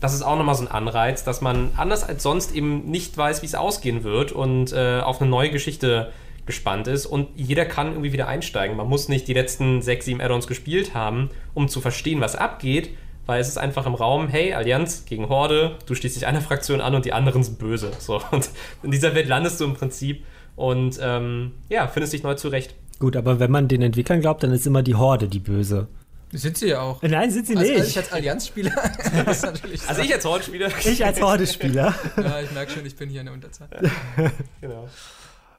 das ist auch nochmal so ein Anreiz, dass man anders als sonst eben nicht weiß, wie es ausgehen wird und äh, auf eine neue Geschichte gespannt ist und jeder kann irgendwie wieder einsteigen. Man muss nicht die letzten sechs, sieben Add-ons gespielt haben, um zu verstehen, was abgeht, weil es ist einfach im Raum, hey, Allianz gegen Horde, du schließt dich einer Fraktion an und die anderen sind böse. So, und in dieser Welt landest du im Prinzip und ähm, ja, findest dich neu zurecht. Gut, aber wenn man den Entwicklern glaubt, dann ist immer die Horde die Böse. Sind sie ja auch. Nein, sind sie nicht. Also, ich als Allianz-Spieler. also ich als Horde-Spieler. Ich als Horde-Spieler. ja, ich merke schon, ich bin hier in der Unterzahl. genau.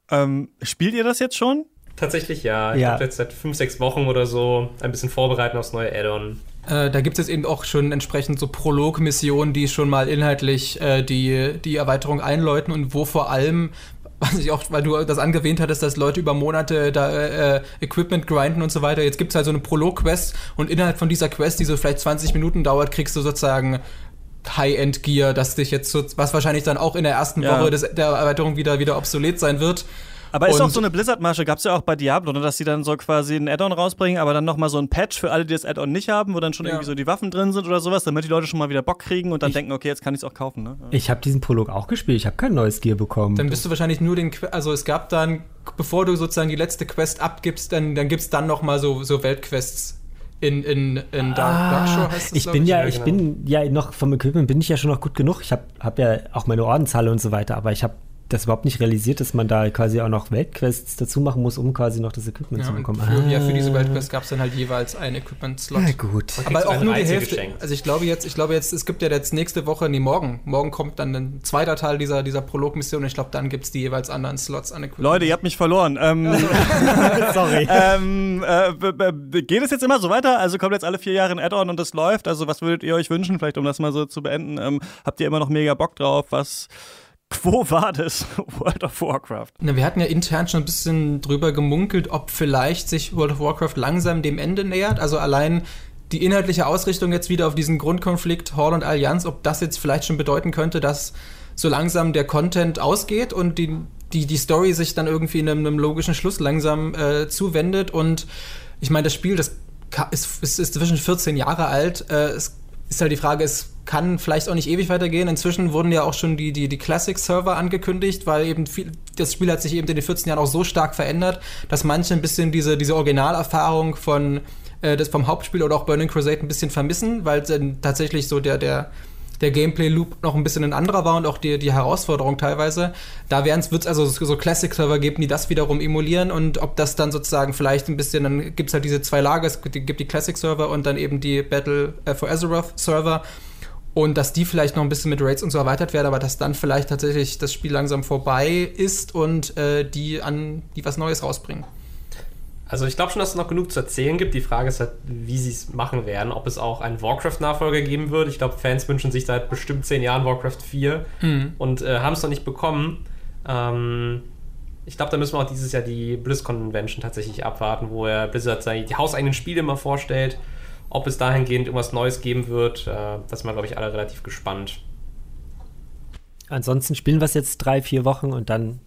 Ähm, spielt ihr das jetzt schon? Tatsächlich ja. Ich ja. habe jetzt seit fünf, sechs Wochen oder so ein bisschen vorbereiten aufs neue Add-on. Äh, da gibt es eben auch schon entsprechend so Prolog-Missionen, die schon mal inhaltlich äh, die, die Erweiterung einläuten und wo vor allem was ich auch, weil du das angewähnt hattest, dass Leute über Monate da äh, Equipment grinden und so weiter. Jetzt gibt es halt so eine Prolog-Quest und innerhalb von dieser Quest, die so vielleicht 20 Minuten dauert, kriegst du sozusagen High-End-Gear, das dich jetzt so, was wahrscheinlich dann auch in der ersten ja. Woche des, der Erweiterung wieder, wieder obsolet sein wird. Aber ist und auch so eine Blizzard-Masche, gab es ja auch bei Diablo, ne, dass sie dann so quasi ein Add-on rausbringen, aber dann nochmal so ein Patch für alle, die das Add-on nicht haben, wo dann schon ja. irgendwie so die Waffen drin sind oder sowas, damit die Leute schon mal wieder Bock kriegen und dann ich, denken, okay, jetzt kann ich es auch kaufen. Ne? Ich habe diesen Prolog auch gespielt, ich habe kein neues Gear bekommen. Dann bist du wahrscheinlich nur den, also es gab dann, bevor du sozusagen die letzte Quest abgibst, dann, dann gibt es dann nochmal so, so Weltquests in, in, in Dark, ah, Dark Shore heißt es, ich bin ja, ich, ja, genau. bin ja noch vom Equipment bin ich ja schon noch gut genug. Ich habe hab ja auch meine Ordenshalle und so weiter, aber ich habe das überhaupt nicht realisiert, dass man da quasi auch noch Weltquests dazu machen muss, um quasi noch das Equipment ja, zu bekommen. Für, ah. Ja, für diese ah. Weltquests gab es dann halt jeweils einen Equipment-Slot. Ja, gut. Aber auch nur die Hälfte. Geschenkt. Also ich glaube jetzt, ich glaube jetzt, es gibt ja jetzt nächste Woche, nee, morgen, morgen kommt dann ein zweiter Teil dieser, dieser Prolog-Mission. Ich glaube, dann gibt es die jeweils anderen Slots an Equipment. Leute, ihr habt mich verloren. Ähm, Sorry. ähm, äh, geht es jetzt immer so weiter? Also kommt jetzt alle vier Jahre ein Add-on und es läuft. Also was würdet ihr euch wünschen, vielleicht um das mal so zu beenden? Ähm, habt ihr immer noch mega Bock drauf? Was Quo war das World of Warcraft? Na, wir hatten ja intern schon ein bisschen drüber gemunkelt, ob vielleicht sich World of Warcraft langsam dem Ende nähert. Also allein die inhaltliche Ausrichtung jetzt wieder auf diesen Grundkonflikt Hall und Allianz, ob das jetzt vielleicht schon bedeuten könnte, dass so langsam der Content ausgeht und die, die, die Story sich dann irgendwie in einem, einem logischen Schluss langsam äh, zuwendet. Und ich meine, das Spiel, das ist, ist, ist zwischen 14 Jahre alt. Äh, es ist halt die Frage, es kann vielleicht auch nicht ewig weitergehen. Inzwischen wurden ja auch schon die, die, die Classic-Server angekündigt, weil eben viel, das Spiel hat sich eben in den 14 Jahren auch so stark verändert, dass manche ein bisschen diese, diese Originalerfahrung von äh, das vom Hauptspiel oder auch Burning Crusade ein bisschen vermissen, weil dann tatsächlich so der, der der Gameplay-Loop noch ein bisschen ein anderer war und auch die, die Herausforderung teilweise. Da wird es also so Classic-Server geben, die das wiederum emulieren und ob das dann sozusagen vielleicht ein bisschen, dann gibt es halt diese zwei Lager, es gibt die Classic-Server und dann eben die Battle äh, for Azeroth-Server und dass die vielleicht noch ein bisschen mit Raids und so erweitert werden, aber dass dann vielleicht tatsächlich das Spiel langsam vorbei ist und äh, die an die was Neues rausbringen. Also ich glaube schon, dass es noch genug zu erzählen gibt. Die Frage ist halt, wie sie es machen werden. Ob es auch einen Warcraft-Nachfolger geben wird. Ich glaube, Fans wünschen sich seit bestimmt zehn Jahren Warcraft 4 mhm. und äh, haben es noch nicht bekommen. Ähm, ich glaube, da müssen wir auch dieses Jahr die BlizzCon-Convention tatsächlich abwarten, wo er Blizzard seine, die hauseigenen Spiele mal vorstellt. Ob es dahingehend irgendwas Neues geben wird, äh, das sind wir, glaube ich, alle relativ gespannt. Ansonsten spielen wir es jetzt drei, vier Wochen und dann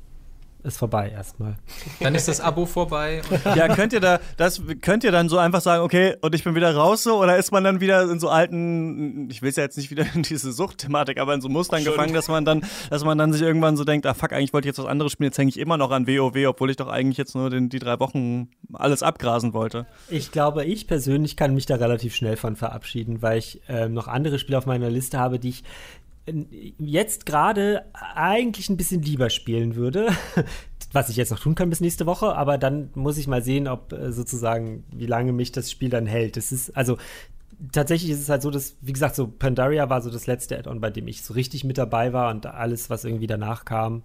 ist vorbei erstmal. Dann ist das Abo vorbei. ja, könnt ihr da, das könnt ihr dann so einfach sagen, okay, und ich bin wieder raus so, oder ist man dann wieder in so alten, ich will es ja jetzt nicht wieder in diese Suchtthematik, aber in so Mustern Schon. gefangen, dass man dann, dass man dann sich irgendwann so denkt, ah fuck, eigentlich wollte ich jetzt was anderes spielen, jetzt hänge ich immer noch an WoW, obwohl ich doch eigentlich jetzt nur den, die drei Wochen alles abgrasen wollte. Ich glaube, ich persönlich kann mich da relativ schnell von verabschieden, weil ich äh, noch andere Spiele auf meiner Liste habe, die ich jetzt gerade eigentlich ein bisschen lieber spielen würde, was ich jetzt noch tun kann bis nächste Woche, aber dann muss ich mal sehen, ob äh, sozusagen, wie lange mich das Spiel dann hält. Es ist, also tatsächlich ist es halt so, dass, wie gesagt, so Pandaria war so das letzte Add-on, bei dem ich so richtig mit dabei war und alles, was irgendwie danach kam,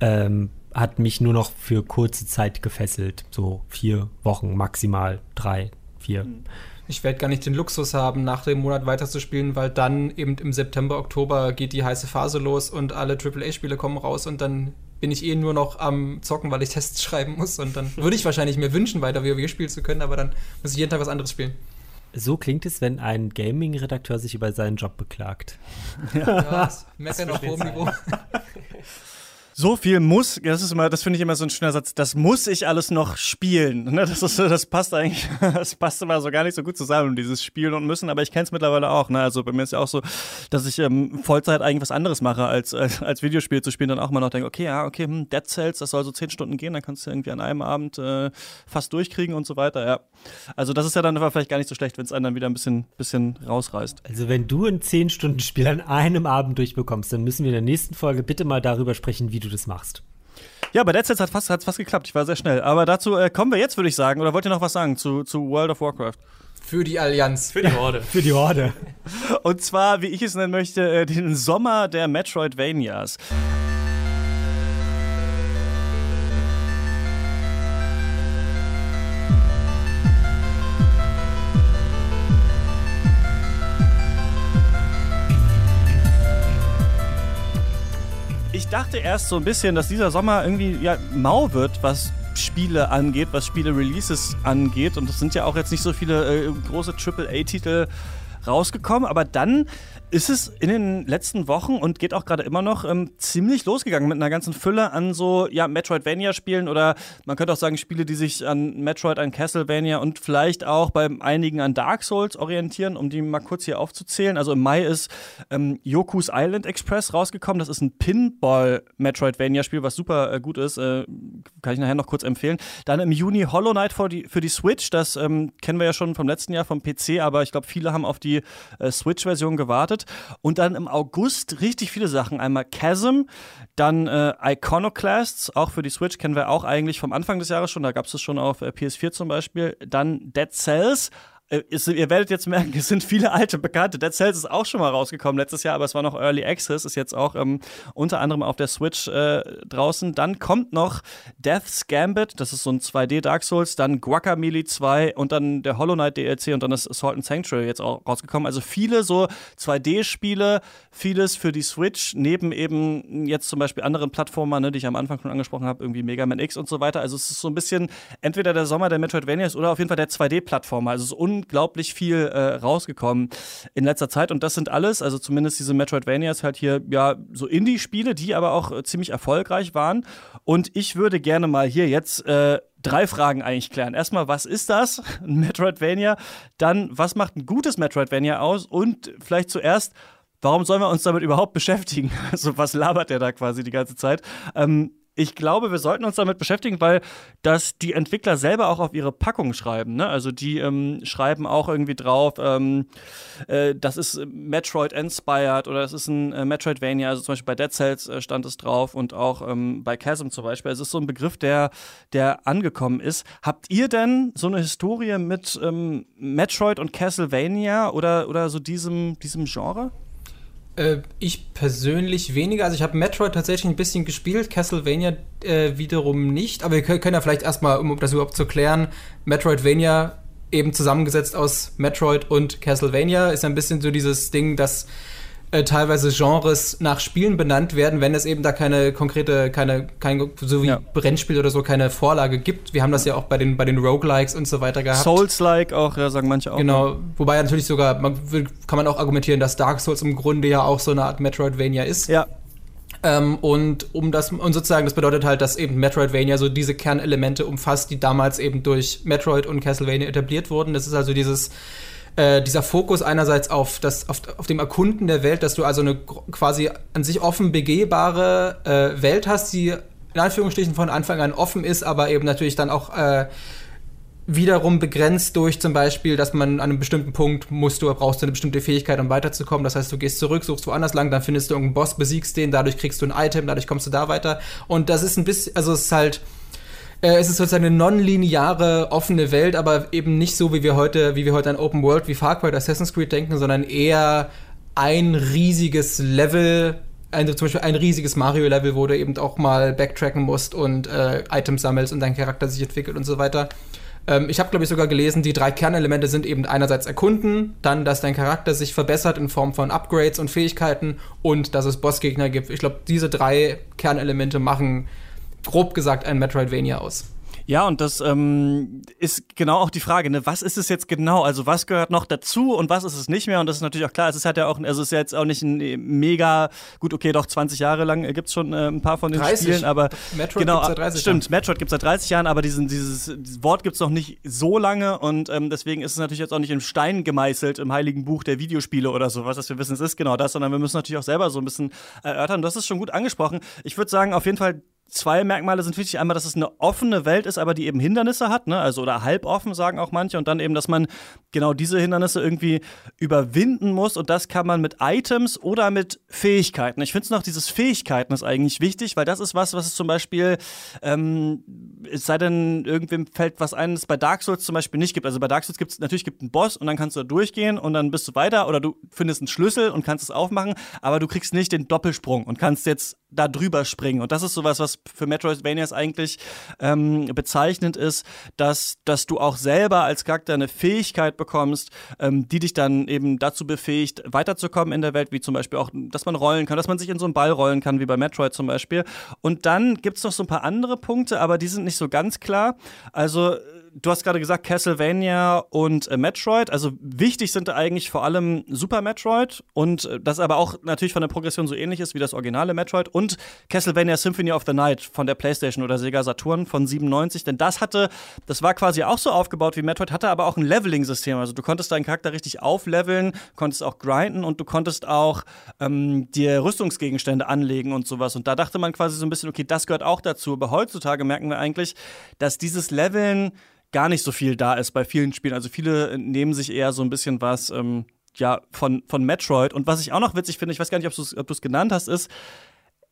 ähm, hat mich nur noch für kurze Zeit gefesselt. So vier Wochen, maximal drei, vier. Mhm. Ich werde gar nicht den Luxus haben, nach dem Monat weiterzuspielen, weil dann eben im September, Oktober geht die heiße Phase los und alle AAA-Spiele kommen raus und dann bin ich eh nur noch am Zocken, weil ich Tests schreiben muss. Und dann würde ich wahrscheinlich mir wünschen, weiter WoW spielen zu können, aber dann muss ich jeden Tag was anderes spielen. So klingt es, wenn ein Gaming-Redakteur sich über seinen Job beklagt. Ja, ja meckern auf hohem Niveau. so viel muss, das ist immer, das finde ich immer so ein schöner Satz, das muss ich alles noch spielen. Ne? Das, ist, das passt eigentlich, das passt immer so gar nicht so gut zusammen, dieses Spielen und Müssen, aber ich kenne es mittlerweile auch. Ne? Also bei mir ist ja auch so, dass ich ähm, Vollzeit eigentlich was anderes mache, als, als, als Videospiel zu spielen, dann auch mal noch denke, okay, ja, okay, hm, Dead Cells, das soll so zehn Stunden gehen, dann kannst du irgendwie an einem Abend äh, fast durchkriegen und so weiter, ja. Also das ist ja dann aber vielleicht gar nicht so schlecht, wenn es einen dann wieder ein bisschen, bisschen rausreißt. Also wenn du ein zehn Stunden Spiel an einem Abend durchbekommst, dann müssen wir in der nächsten Folge bitte mal darüber sprechen, wie du das machst. Ja, bei Dead Cells hat es fast, fast geklappt. Ich war sehr schnell. Aber dazu äh, kommen wir jetzt, würde ich sagen. Oder wollt ihr noch was sagen zu, zu World of Warcraft? Für die Allianz. Für die Horde. Für die Horde. Und zwar, wie ich es nennen möchte, äh, den Sommer der Metroidvanias. Ich dachte erst so ein bisschen, dass dieser Sommer irgendwie ja, mau wird, was Spiele angeht, was Spiele-Releases angeht. Und es sind ja auch jetzt nicht so viele äh, große AAA-Titel rausgekommen. Aber dann ist es in den letzten Wochen und geht auch gerade immer noch ähm, ziemlich losgegangen mit einer ganzen Fülle an so ja, Metroidvania-Spielen oder man könnte auch sagen Spiele, die sich an Metroid, an Castlevania und vielleicht auch bei einigen an Dark Souls orientieren, um die mal kurz hier aufzuzählen. Also im Mai ist ähm, Yoku's Island Express rausgekommen. Das ist ein Pinball-Metroidvania-Spiel, was super äh, gut ist. Äh, kann ich nachher noch kurz empfehlen. Dann im Juni Hollow Knight für die, für die Switch. Das ähm, kennen wir ja schon vom letzten Jahr vom PC, aber ich glaube, viele haben auf die äh, Switch-Version gewartet wird. Und dann im August richtig viele Sachen. Einmal Chasm, dann äh, Iconoclasts, auch für die Switch kennen wir auch eigentlich vom Anfang des Jahres schon. Da gab es es schon auf äh, PS4 zum Beispiel. Dann Dead Cells, ist, ihr werdet jetzt merken, es sind viele alte Bekannte. Dead Cells ist auch schon mal rausgekommen letztes Jahr, aber es war noch Early Access, ist jetzt auch ähm, unter anderem auf der Switch äh, draußen. Dann kommt noch Death's Gambit, das ist so ein 2D Dark Souls, dann Guacamole 2 und dann der Hollow Knight DLC und dann ist Assault and Sanctuary jetzt auch rausgekommen. Also viele so 2D-Spiele, vieles für die Switch, neben eben jetzt zum Beispiel anderen Plattformen, ne, die ich am Anfang schon angesprochen habe, irgendwie Mega Man X und so weiter. Also es ist so ein bisschen entweder der Sommer der Metroidvanias oder auf jeden Fall der 2D-Plattformer. Also es ist unglaublich viel äh, rausgekommen in letzter Zeit. Und das sind alles, also zumindest diese Metroidvanias halt hier, ja, so Indie-Spiele, die aber auch äh, ziemlich erfolgreich waren. Und ich würde gerne mal hier jetzt äh, drei Fragen eigentlich klären. Erstmal, was ist das? Ein Metroidvania. Dann, was macht ein gutes Metroidvania aus? Und vielleicht zuerst, warum sollen wir uns damit überhaupt beschäftigen? Also, was labert der da quasi die ganze Zeit? Ähm, ich glaube, wir sollten uns damit beschäftigen, weil das die Entwickler selber auch auf ihre Packung schreiben. Ne? Also die ähm, schreiben auch irgendwie drauf, ähm, äh, das ist Metroid inspired oder das ist ein äh, Metroidvania. Also zum Beispiel bei Dead Cells äh, stand es drauf und auch ähm, bei Chasm zum Beispiel. Es ist so ein Begriff, der, der angekommen ist. Habt ihr denn so eine Historie mit ähm, Metroid und Castlevania oder, oder so diesem, diesem Genre? Äh, ich persönlich weniger. Also ich habe Metroid tatsächlich ein bisschen gespielt, Castlevania äh, wiederum nicht. Aber wir können ja vielleicht erstmal, um das überhaupt zu klären, Metroidvania eben zusammengesetzt aus Metroid und Castlevania ist ein bisschen so dieses Ding, dass äh, teilweise Genres nach Spielen benannt werden, wenn es eben da keine konkrete, keine, kein, so wie ja. Brennspiel oder so, keine Vorlage gibt. Wir haben das ja auch bei den, bei den Roguelikes und so weiter gehabt. Souls-like auch, ja, sagen manche auch. Genau, wobei natürlich sogar, man kann man auch argumentieren, dass Dark Souls im Grunde ja auch so eine Art Metroidvania ist. Ja. Ähm, und um das, und sozusagen, das bedeutet halt, dass eben Metroidvania so diese Kernelemente umfasst, die damals eben durch Metroid und Castlevania etabliert wurden. Das ist also dieses äh, dieser Fokus einerseits auf, das, auf, auf dem Erkunden der Welt, dass du also eine quasi an sich offen begehbare äh, Welt hast, die in Anführungsstrichen von Anfang an offen ist, aber eben natürlich dann auch äh, wiederum begrenzt durch zum Beispiel, dass man an einem bestimmten Punkt musst du, brauchst du eine bestimmte Fähigkeit, um weiterzukommen. Das heißt, du gehst zurück, suchst woanders lang, dann findest du irgendeinen Boss, besiegst den, dadurch kriegst du ein Item, dadurch kommst du da weiter. Und das ist ein bisschen, also es ist halt es ist sozusagen eine nonlineare, offene Welt, aber eben nicht so, wie wir heute, wie wir heute an Open World wie Far Cry oder Assassin's Creed denken, sondern eher ein riesiges Level, ein, zum Beispiel ein riesiges Mario-Level, wo du eben auch mal backtracken musst und äh, Items sammelst und dein Charakter sich entwickelt und so weiter. Ähm, ich habe, glaube ich, sogar gelesen, die drei Kernelemente sind eben einerseits erkunden, dann, dass dein Charakter sich verbessert in Form von Upgrades und Fähigkeiten und dass es Bossgegner gibt. Ich glaube, diese drei Kernelemente machen grob gesagt ein Metroidvania aus. Ja, und das ähm, ist genau auch die Frage, ne? was ist es jetzt genau? Also was gehört noch dazu und was ist es nicht mehr? Und das ist natürlich auch klar, es ist halt ja auch, also es ist ja jetzt auch nicht ein mega, gut, okay, doch 20 Jahre lang äh, gibt es schon äh, ein paar von den 30. Spielen, aber Metroid genau, gibt's seit 30 stimmt, Jahren. Metroid gibt es seit 30 Jahren, aber diesen, dieses, dieses Wort gibt es noch nicht so lange und ähm, deswegen ist es natürlich jetzt auch nicht im Stein gemeißelt im heiligen Buch der Videospiele oder so, was das wir wissen, es ist genau das, sondern wir müssen natürlich auch selber so ein bisschen erörtern. Das ist schon gut angesprochen. Ich würde sagen, auf jeden Fall zwei Merkmale sind wichtig. Einmal, dass es eine offene Welt ist, aber die eben Hindernisse hat, ne? Also oder halboffen, sagen auch manche. Und dann eben, dass man genau diese Hindernisse irgendwie überwinden muss. Und das kann man mit Items oder mit Fähigkeiten. Ich finde noch, dieses Fähigkeiten ist eigentlich wichtig, weil das ist was, was es zum Beispiel, ähm, es sei denn, irgendwem fällt was ein, das bei Dark Souls zum Beispiel nicht gibt. Also bei Dark Souls gibt es natürlich gibt einen Boss und dann kannst du da durchgehen und dann bist du weiter oder du findest einen Schlüssel und kannst es aufmachen, aber du kriegst nicht den Doppelsprung und kannst jetzt da drüber springen. Und das ist sowas, was für Metroidvanias eigentlich ähm, bezeichnend ist, dass, dass du auch selber als Charakter eine Fähigkeit bekommst, ähm, die dich dann eben dazu befähigt, weiterzukommen in der Welt, wie zum Beispiel auch, dass man rollen kann, dass man sich in so einen Ball rollen kann, wie bei Metroid zum Beispiel. Und dann gibt es noch so ein paar andere Punkte, aber die sind nicht so ganz klar. Also du hast gerade gesagt Castlevania und äh, Metroid. Also wichtig sind da eigentlich vor allem Super Metroid und äh, das aber auch natürlich von der Progression so ähnlich ist wie das originale Metroid und Castlevania Symphony of the Night von der PlayStation oder Sega Saturn von 97. Denn das hatte, das war quasi auch so aufgebaut wie Metroid, hatte aber auch ein Leveling-System. Also du konntest deinen Charakter richtig aufleveln, konntest auch grinden und du konntest auch ähm, dir Rüstungsgegenstände anlegen und sowas. Und da dachte man quasi so ein bisschen, okay, das gehört auch dazu. Aber heutzutage merken wir eigentlich, dass dieses Leveln gar nicht so viel da ist bei vielen Spielen. Also viele nehmen sich eher so ein bisschen was ähm, ja, von, von Metroid. Und was ich auch noch witzig finde, ich weiß gar nicht, ob du es genannt hast, ist,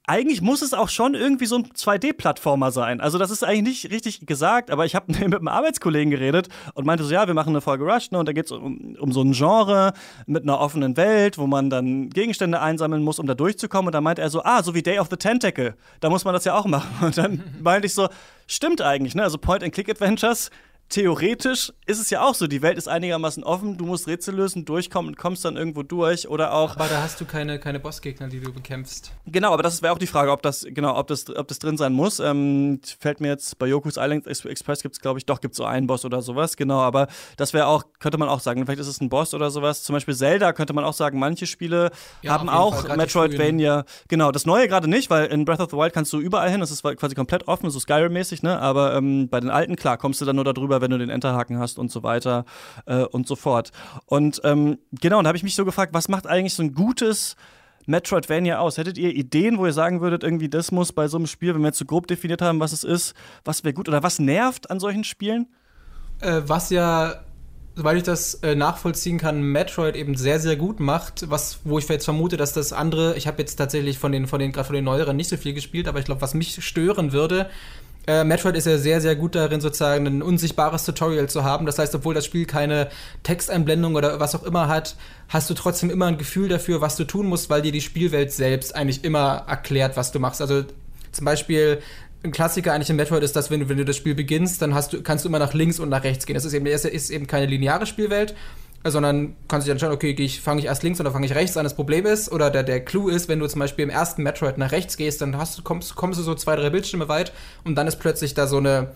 eigentlich muss es auch schon irgendwie so ein 2D-Plattformer sein. Also das ist eigentlich nicht richtig gesagt, aber ich habe mit einem Arbeitskollegen geredet und meinte so, ja, wir machen eine Folge Rush, ne, und da geht es um, um so ein Genre mit einer offenen Welt, wo man dann Gegenstände einsammeln muss, um da durchzukommen. Und da meinte er so, ah, so wie Day of the Tentacle, da muss man das ja auch machen. Und dann meinte ich so, stimmt eigentlich, ne? Also Point-and-Click-Adventures theoretisch ist es ja auch so, die Welt ist einigermaßen offen, du musst Rätsel lösen, durchkommen und kommst dann irgendwo durch oder auch. Aber da hast du keine, keine Bossgegner, die du bekämpfst. Genau, aber das wäre auch die Frage, ob das, genau, ob das, ob das drin sein muss. Ähm, fällt mir jetzt bei Yoku's Island Express gibt es, glaube ich, doch, gibt es so einen Boss oder sowas, genau, aber das wäre auch, könnte man auch sagen, vielleicht ist es ein Boss oder sowas. Zum Beispiel Zelda könnte man auch sagen, manche Spiele ja, haben auch Metroidvania. Genau, das neue gerade nicht, weil in Breath of the Wild kannst du überall hin, das ist quasi komplett offen, so Skyrim-mäßig, ne? Aber ähm, bei den alten, klar, kommst du dann nur darüber, drüber, wenn du den Enterhaken hast und so weiter äh, und so fort. Und ähm, genau, und da habe ich mich so gefragt, was macht eigentlich so ein gutes Metroidvania aus? Hättet ihr Ideen, wo ihr sagen würdet, irgendwie das muss bei so einem Spiel, wenn wir jetzt so grob definiert haben, was es ist, was wäre gut oder was nervt an solchen Spielen? Äh, was ja soweit ich das äh, nachvollziehen kann, Metroid eben sehr, sehr gut macht, was, wo ich jetzt vermute, dass das andere, ich habe jetzt tatsächlich von den, von den, gerade von den neueren nicht so viel gespielt, aber ich glaube, was mich stören würde, äh, Metroid ist ja sehr, sehr gut darin, sozusagen ein unsichtbares Tutorial zu haben. Das heißt, obwohl das Spiel keine Texteinblendung oder was auch immer hat, hast du trotzdem immer ein Gefühl dafür, was du tun musst, weil dir die Spielwelt selbst eigentlich immer erklärt, was du machst. Also zum Beispiel ein Klassiker eigentlich in Metroid ist, dass wenn du, wenn du das Spiel beginnst, dann du, kannst du immer nach links und nach rechts gehen. Das ist eben, ist eben keine lineare Spielwelt, sondern kannst du dich entscheiden, okay, ich, fange ich erst links oder fange ich rechts an. Das Problem ist, oder der, der Clou ist, wenn du zum Beispiel im ersten Metroid nach rechts gehst, dann hast, kommst, kommst du so zwei, drei Bildschirme weit und dann ist plötzlich da so eine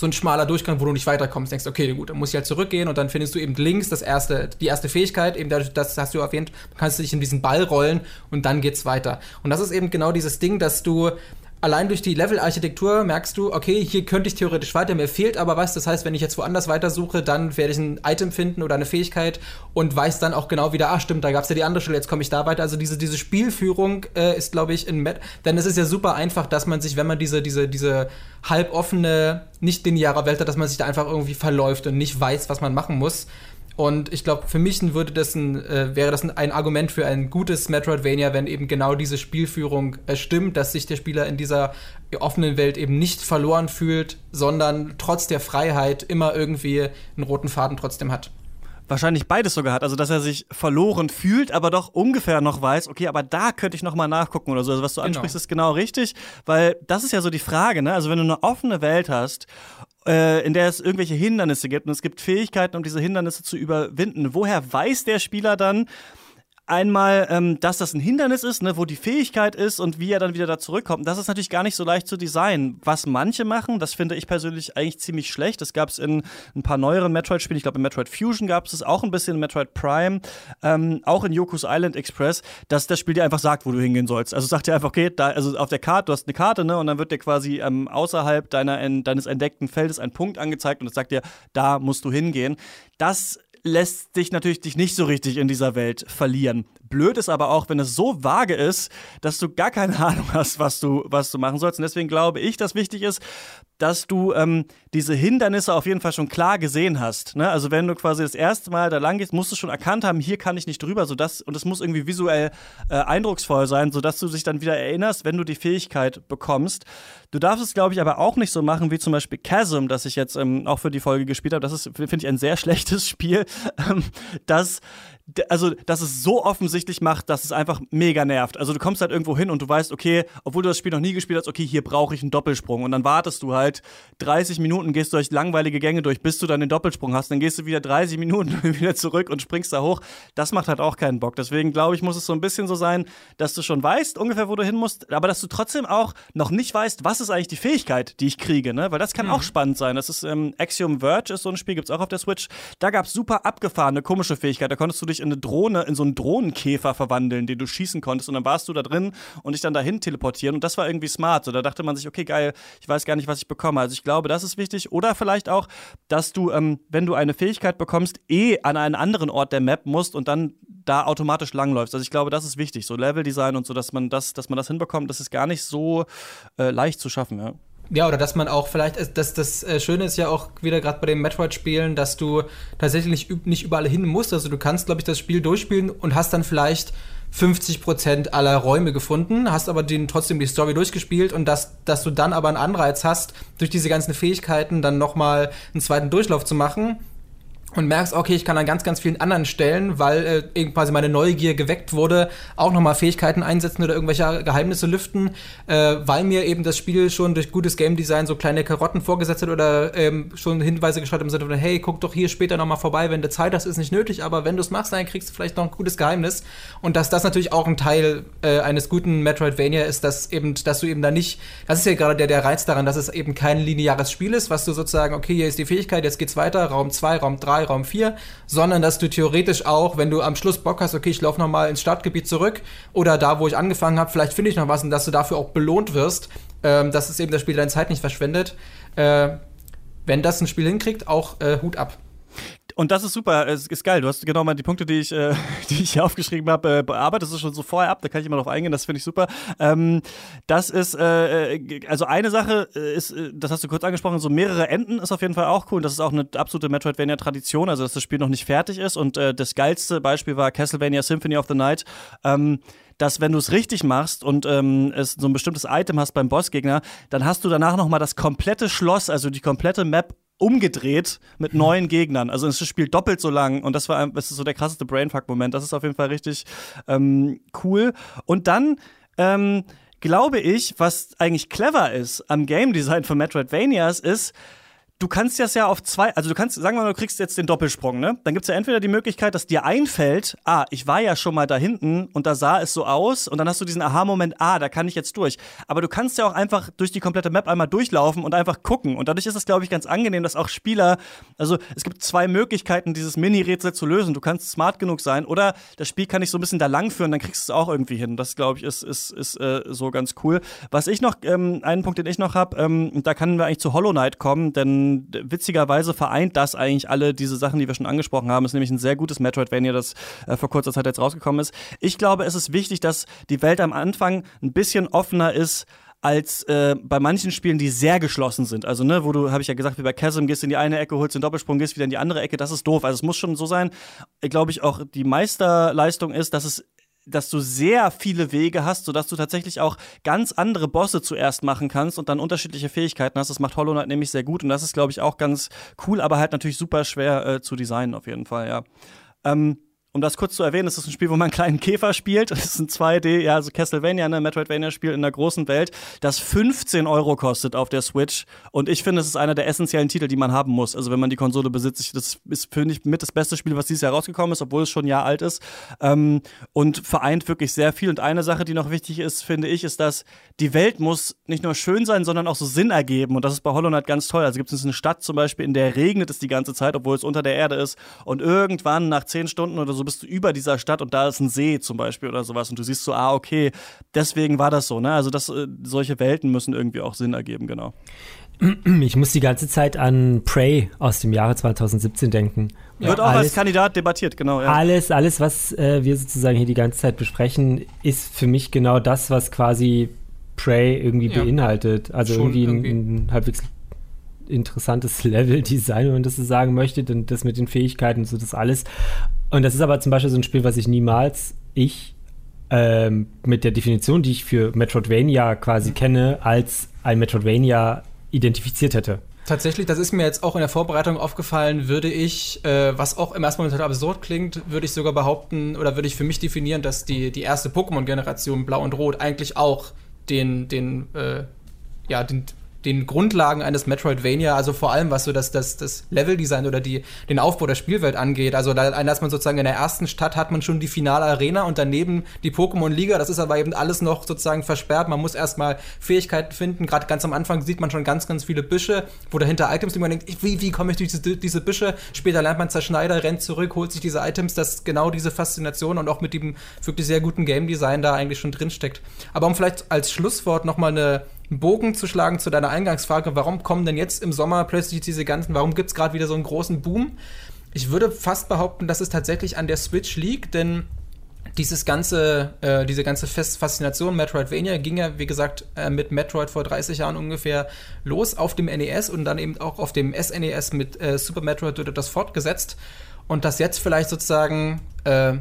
so ein schmaler Durchgang, wo du nicht weiterkommst. Denkst, okay, gut, dann muss ich halt zurückgehen und dann findest du eben links das erste, die erste Fähigkeit, eben dadurch, das hast du erwähnt, kannst du dich in diesen Ball rollen und dann geht's weiter. Und das ist eben genau dieses Ding, dass du allein durch die Level-Architektur merkst du, okay, hier könnte ich theoretisch weiter, mir fehlt aber was. Das heißt, wenn ich jetzt woanders weitersuche, dann werde ich ein Item finden oder eine Fähigkeit und weiß dann auch genau wieder, ah, stimmt, da gab es ja die andere Stelle, jetzt komme ich da weiter. Also diese, diese Spielführung äh, ist, glaube ich, in Met denn es ist ja super einfach, dass man sich, wenn man diese, diese, diese halboffene, nicht lineare Welt hat, dass man sich da einfach irgendwie verläuft und nicht weiß, was man machen muss. Und ich glaube, für mich würde das ein, äh, wäre das ein, ein, Argument für ein gutes Metroidvania, wenn eben genau diese Spielführung äh, stimmt, dass sich der Spieler in dieser offenen Welt eben nicht verloren fühlt, sondern trotz der Freiheit immer irgendwie einen roten Faden trotzdem hat wahrscheinlich beides sogar hat. Also, dass er sich verloren fühlt, aber doch ungefähr noch weiß, okay, aber da könnte ich noch mal nachgucken oder so. Also, was du genau. ansprichst, ist genau richtig, weil das ist ja so die Frage, ne? Also, wenn du eine offene Welt hast äh, in der es irgendwelche Hindernisse gibt und es gibt Fähigkeiten, um diese Hindernisse zu überwinden. Woher weiß der Spieler dann, einmal, ähm, dass das ein Hindernis ist, ne, wo die Fähigkeit ist und wie er dann wieder da zurückkommt. Das ist natürlich gar nicht so leicht zu designen. Was manche machen, das finde ich persönlich eigentlich ziemlich schlecht. Das gab es in ein paar neueren Metroid-Spielen. Ich glaube, in Metroid Fusion gab es es auch ein bisschen, in Metroid Prime, ähm, auch in Yoku's Island Express, dass das Spiel dir einfach sagt, wo du hingehen sollst. Also sagt dir einfach, okay, da, also auf der Karte, du hast eine Karte, ne, und dann wird dir quasi ähm, außerhalb deiner, deines entdeckten Feldes ein Punkt angezeigt und es sagt dir, da musst du hingehen. Das lässt dich natürlich dich nicht so richtig in dieser Welt verlieren. Blöd ist aber auch, wenn es so vage ist, dass du gar keine Ahnung hast, was du, was du machen sollst. Und deswegen glaube ich, dass wichtig ist, dass du ähm, diese Hindernisse auf jeden Fall schon klar gesehen hast. Ne? Also wenn du quasi das erste Mal da lang gehst, musst du schon erkannt haben, hier kann ich nicht drüber, sodass, und es muss irgendwie visuell äh, eindrucksvoll sein, sodass du dich dann wieder erinnerst, wenn du die Fähigkeit bekommst. Du darfst es, glaube ich, aber auch nicht so machen wie zum Beispiel Chasm, das ich jetzt ähm, auch für die Folge gespielt habe. Das ist, finde ich, ein sehr schlechtes Spiel, ähm, das also, dass es so offensichtlich macht, dass es einfach mega nervt. Also, du kommst halt irgendwo hin und du weißt, okay, obwohl du das Spiel noch nie gespielt hast, okay, hier brauche ich einen Doppelsprung. Und dann wartest du halt 30 Minuten, gehst durch langweilige Gänge durch, bis du dann den Doppelsprung hast. Dann gehst du wieder 30 Minuten wieder zurück und springst da hoch. Das macht halt auch keinen Bock. Deswegen glaube ich, muss es so ein bisschen so sein, dass du schon weißt, ungefähr, wo du hin musst, aber dass du trotzdem auch noch nicht weißt, was ist eigentlich die Fähigkeit, die ich kriege, ne? Weil das kann mhm. auch spannend sein. Das ist ähm, Axiom Verge, ist so ein Spiel, gibt es auch auf der Switch. Da gab es super abgefahrene, komische Fähigkeit. Da konntest du dich in eine Drohne, in so einen Drohnenkäfer verwandeln, den du schießen konntest. Und dann warst du da drin und dich dann dahin teleportieren. Und das war irgendwie smart. So, da dachte man sich, okay, geil, ich weiß gar nicht, was ich bekomme. Also ich glaube, das ist wichtig. Oder vielleicht auch, dass du, ähm, wenn du eine Fähigkeit bekommst, eh an einen anderen Ort der Map musst und dann da automatisch langläufst. Also ich glaube, das ist wichtig, so Leveldesign und so, dass man das, dass man das hinbekommt, das ist gar nicht so äh, leicht zu schaffen, ja. Ja, oder dass man auch vielleicht, das, das äh, Schöne ist ja auch wieder gerade bei den Metroid-Spielen, dass du tatsächlich nicht überall hin musst. Also du kannst, glaube ich, das Spiel durchspielen und hast dann vielleicht 50% aller Räume gefunden, hast aber den, trotzdem die Story durchgespielt und dass, dass du dann aber einen Anreiz hast, durch diese ganzen Fähigkeiten dann nochmal einen zweiten Durchlauf zu machen und merkst, okay, ich kann an ganz, ganz vielen anderen Stellen, weil äh, quasi meine Neugier geweckt wurde, auch nochmal Fähigkeiten einsetzen oder irgendwelche Geheimnisse lüften, äh, weil mir eben das Spiel schon durch gutes Game Design so kleine Karotten vorgesetzt hat oder ähm, schon Hinweise geschaut im Sinne von, hey, guck doch hier später nochmal vorbei, wenn du Zeit hast, ist nicht nötig, aber wenn du es machst, dann kriegst du vielleicht noch ein gutes Geheimnis. Und dass das natürlich auch ein Teil äh, eines guten Metroidvania ist, dass eben, dass du eben da nicht, das ist ja gerade der, der Reiz daran, dass es eben kein lineares Spiel ist, was du sozusagen, okay, hier ist die Fähigkeit, jetzt geht's weiter, Raum 2, Raum 3, Raum 4, sondern dass du theoretisch auch, wenn du am Schluss Bock hast, okay, ich laufe nochmal ins Startgebiet zurück oder da, wo ich angefangen habe, vielleicht finde ich noch was und dass du dafür auch belohnt wirst, ähm, dass es eben das Spiel deine Zeit nicht verschwendet. Äh, wenn das ein Spiel hinkriegt, auch äh, Hut ab. Und das ist super, es ist geil. Du hast genau mal die Punkte, die ich, äh, die ich hier aufgeschrieben habe, äh, bearbeitet. Das ist schon so vorher ab, da kann ich immer drauf eingehen, das finde ich super. Ähm, das ist, äh, äh also eine Sache ist, äh, das hast du kurz angesprochen, so mehrere Enden ist auf jeden Fall auch cool. Das ist auch eine absolute Metroidvania-Tradition, also dass das Spiel noch nicht fertig ist. Und äh, das geilste Beispiel war Castlevania Symphony of the Night. Ähm, dass wenn du es richtig machst und ähm, es so ein bestimmtes Item hast beim Bossgegner, dann hast du danach noch mal das komplette Schloss, also die komplette Map umgedreht mit neuen Gegnern. Also es spielt doppelt so lang und das war das ist so der krasseste Brainfuck-Moment. Das ist auf jeden Fall richtig ähm, cool. Und dann ähm, glaube ich, was eigentlich clever ist am Game Design von Metroidvanias, ist, du kannst das ja auf zwei, also du kannst, sagen wir mal, du kriegst jetzt den Doppelsprung, ne? Dann gibt's ja entweder die Möglichkeit, dass dir einfällt, ah, ich war ja schon mal da hinten und da sah es so aus und dann hast du diesen Aha-Moment, ah, da kann ich jetzt durch. Aber du kannst ja auch einfach durch die komplette Map einmal durchlaufen und einfach gucken. Und dadurch ist es, glaube ich, ganz angenehm, dass auch Spieler, also es gibt zwei Möglichkeiten, dieses Mini-Rätsel zu lösen. Du kannst smart genug sein oder das Spiel kann dich so ein bisschen da lang führen, dann kriegst du es auch irgendwie hin. Das, glaube ich, ist, ist, ist äh, so ganz cool. Was ich noch, ähm, einen Punkt, den ich noch habe, ähm, da können wir eigentlich zu Hollow Knight kommen, denn witzigerweise vereint das eigentlich alle diese Sachen, die wir schon angesprochen haben. Ist nämlich ein sehr gutes Metroidvania, das äh, vor kurzer Zeit jetzt rausgekommen ist. Ich glaube, es ist wichtig, dass die Welt am Anfang ein bisschen offener ist als äh, bei manchen Spielen, die sehr geschlossen sind. Also, ne, wo du, habe ich ja gesagt, wie bei Chasm, gehst in die eine Ecke, holst den Doppelsprung, gehst wieder in die andere Ecke, das ist doof. Also es muss schon so sein, glaube ich, auch die Meisterleistung ist, dass es dass du sehr viele Wege hast, sodass du tatsächlich auch ganz andere Bosse zuerst machen kannst und dann unterschiedliche Fähigkeiten hast. Das macht Hollow Knight nämlich sehr gut und das ist, glaube ich, auch ganz cool, aber halt natürlich super schwer äh, zu designen auf jeden Fall, ja. Ähm, um das kurz zu erwähnen, das ist ein Spiel, wo man einen kleinen Käfer spielt. Das ist ein 2D, ja, also Castlevania, ein Metroidvania-Spiel in der großen Welt, das 15 Euro kostet auf der Switch. Und ich finde, es ist einer der essentiellen Titel, die man haben muss. Also wenn man die Konsole besitzt, das ist, finde ich, mit das beste Spiel, was dieses Jahr rausgekommen ist, obwohl es schon ein Jahr alt ist. Ähm, und vereint wirklich sehr viel. Und eine Sache, die noch wichtig ist, finde ich, ist, dass die Welt muss nicht nur schön sein, sondern auch so Sinn ergeben. Und das ist bei Hollow Knight ganz toll. Also gibt es eine Stadt zum Beispiel, in der regnet es die ganze Zeit, obwohl es unter der Erde ist. Und irgendwann nach zehn Stunden oder so so bist du über dieser Stadt und da ist ein See zum Beispiel oder sowas und du siehst so, ah, okay, deswegen war das so, ne? Also das, äh, solche Welten müssen irgendwie auch Sinn ergeben, genau. Ich muss die ganze Zeit an Prey aus dem Jahre 2017 denken. Ja, Wird auch alles, als Kandidat debattiert, genau. Ja. Alles, alles, was äh, wir sozusagen hier die ganze Zeit besprechen, ist für mich genau das, was quasi Prey irgendwie ja. beinhaltet. Also irgendwie, irgendwie ein, ein halbwegs interessantes Level-Design, wenn man das so sagen möchte, denn das mit den Fähigkeiten und so, das alles. Und das ist aber zum Beispiel so ein Spiel, was ich niemals, ich, ähm, mit der Definition, die ich für Metroidvania quasi mhm. kenne, als ein Metroidvania identifiziert hätte. Tatsächlich, das ist mir jetzt auch in der Vorbereitung aufgefallen, würde ich, äh, was auch im ersten Moment absurd klingt, würde ich sogar behaupten oder würde ich für mich definieren, dass die, die erste Pokémon-Generation Blau und Rot eigentlich auch den, den, äh, ja, den den Grundlagen eines Metroidvania, also vor allem was so das, das, das Leveldesign oder die, den Aufbau der Spielwelt angeht. Also da, dass man sozusagen in der ersten Stadt hat man schon die finale Arena und daneben die Pokémon-Liga. Das ist aber eben alles noch sozusagen versperrt. Man muss erstmal Fähigkeiten finden. Gerade ganz am Anfang sieht man schon ganz, ganz viele Büsche, wo dahinter Items, die man denkt, wie, wie komme ich durch diese, diese Büsche? Später lernt man Zerschneider, rennt zurück, holt sich diese Items, dass genau diese Faszination und auch mit dem wirklich sehr guten Game Design da eigentlich schon drinsteckt. Aber um vielleicht als Schlusswort nochmal eine einen Bogen zu schlagen zu deiner Eingangsfrage, warum kommen denn jetzt im Sommer plötzlich diese ganzen, warum gibt es gerade wieder so einen großen Boom? Ich würde fast behaupten, dass es tatsächlich an der Switch liegt, denn dieses ganze, äh, diese ganze Faszination Metroidvania ging ja, wie gesagt, äh, mit Metroid vor 30 Jahren ungefähr los auf dem NES und dann eben auch auf dem SNES mit äh, Super Metroid wurde das fortgesetzt. Und dass jetzt vielleicht sozusagen äh,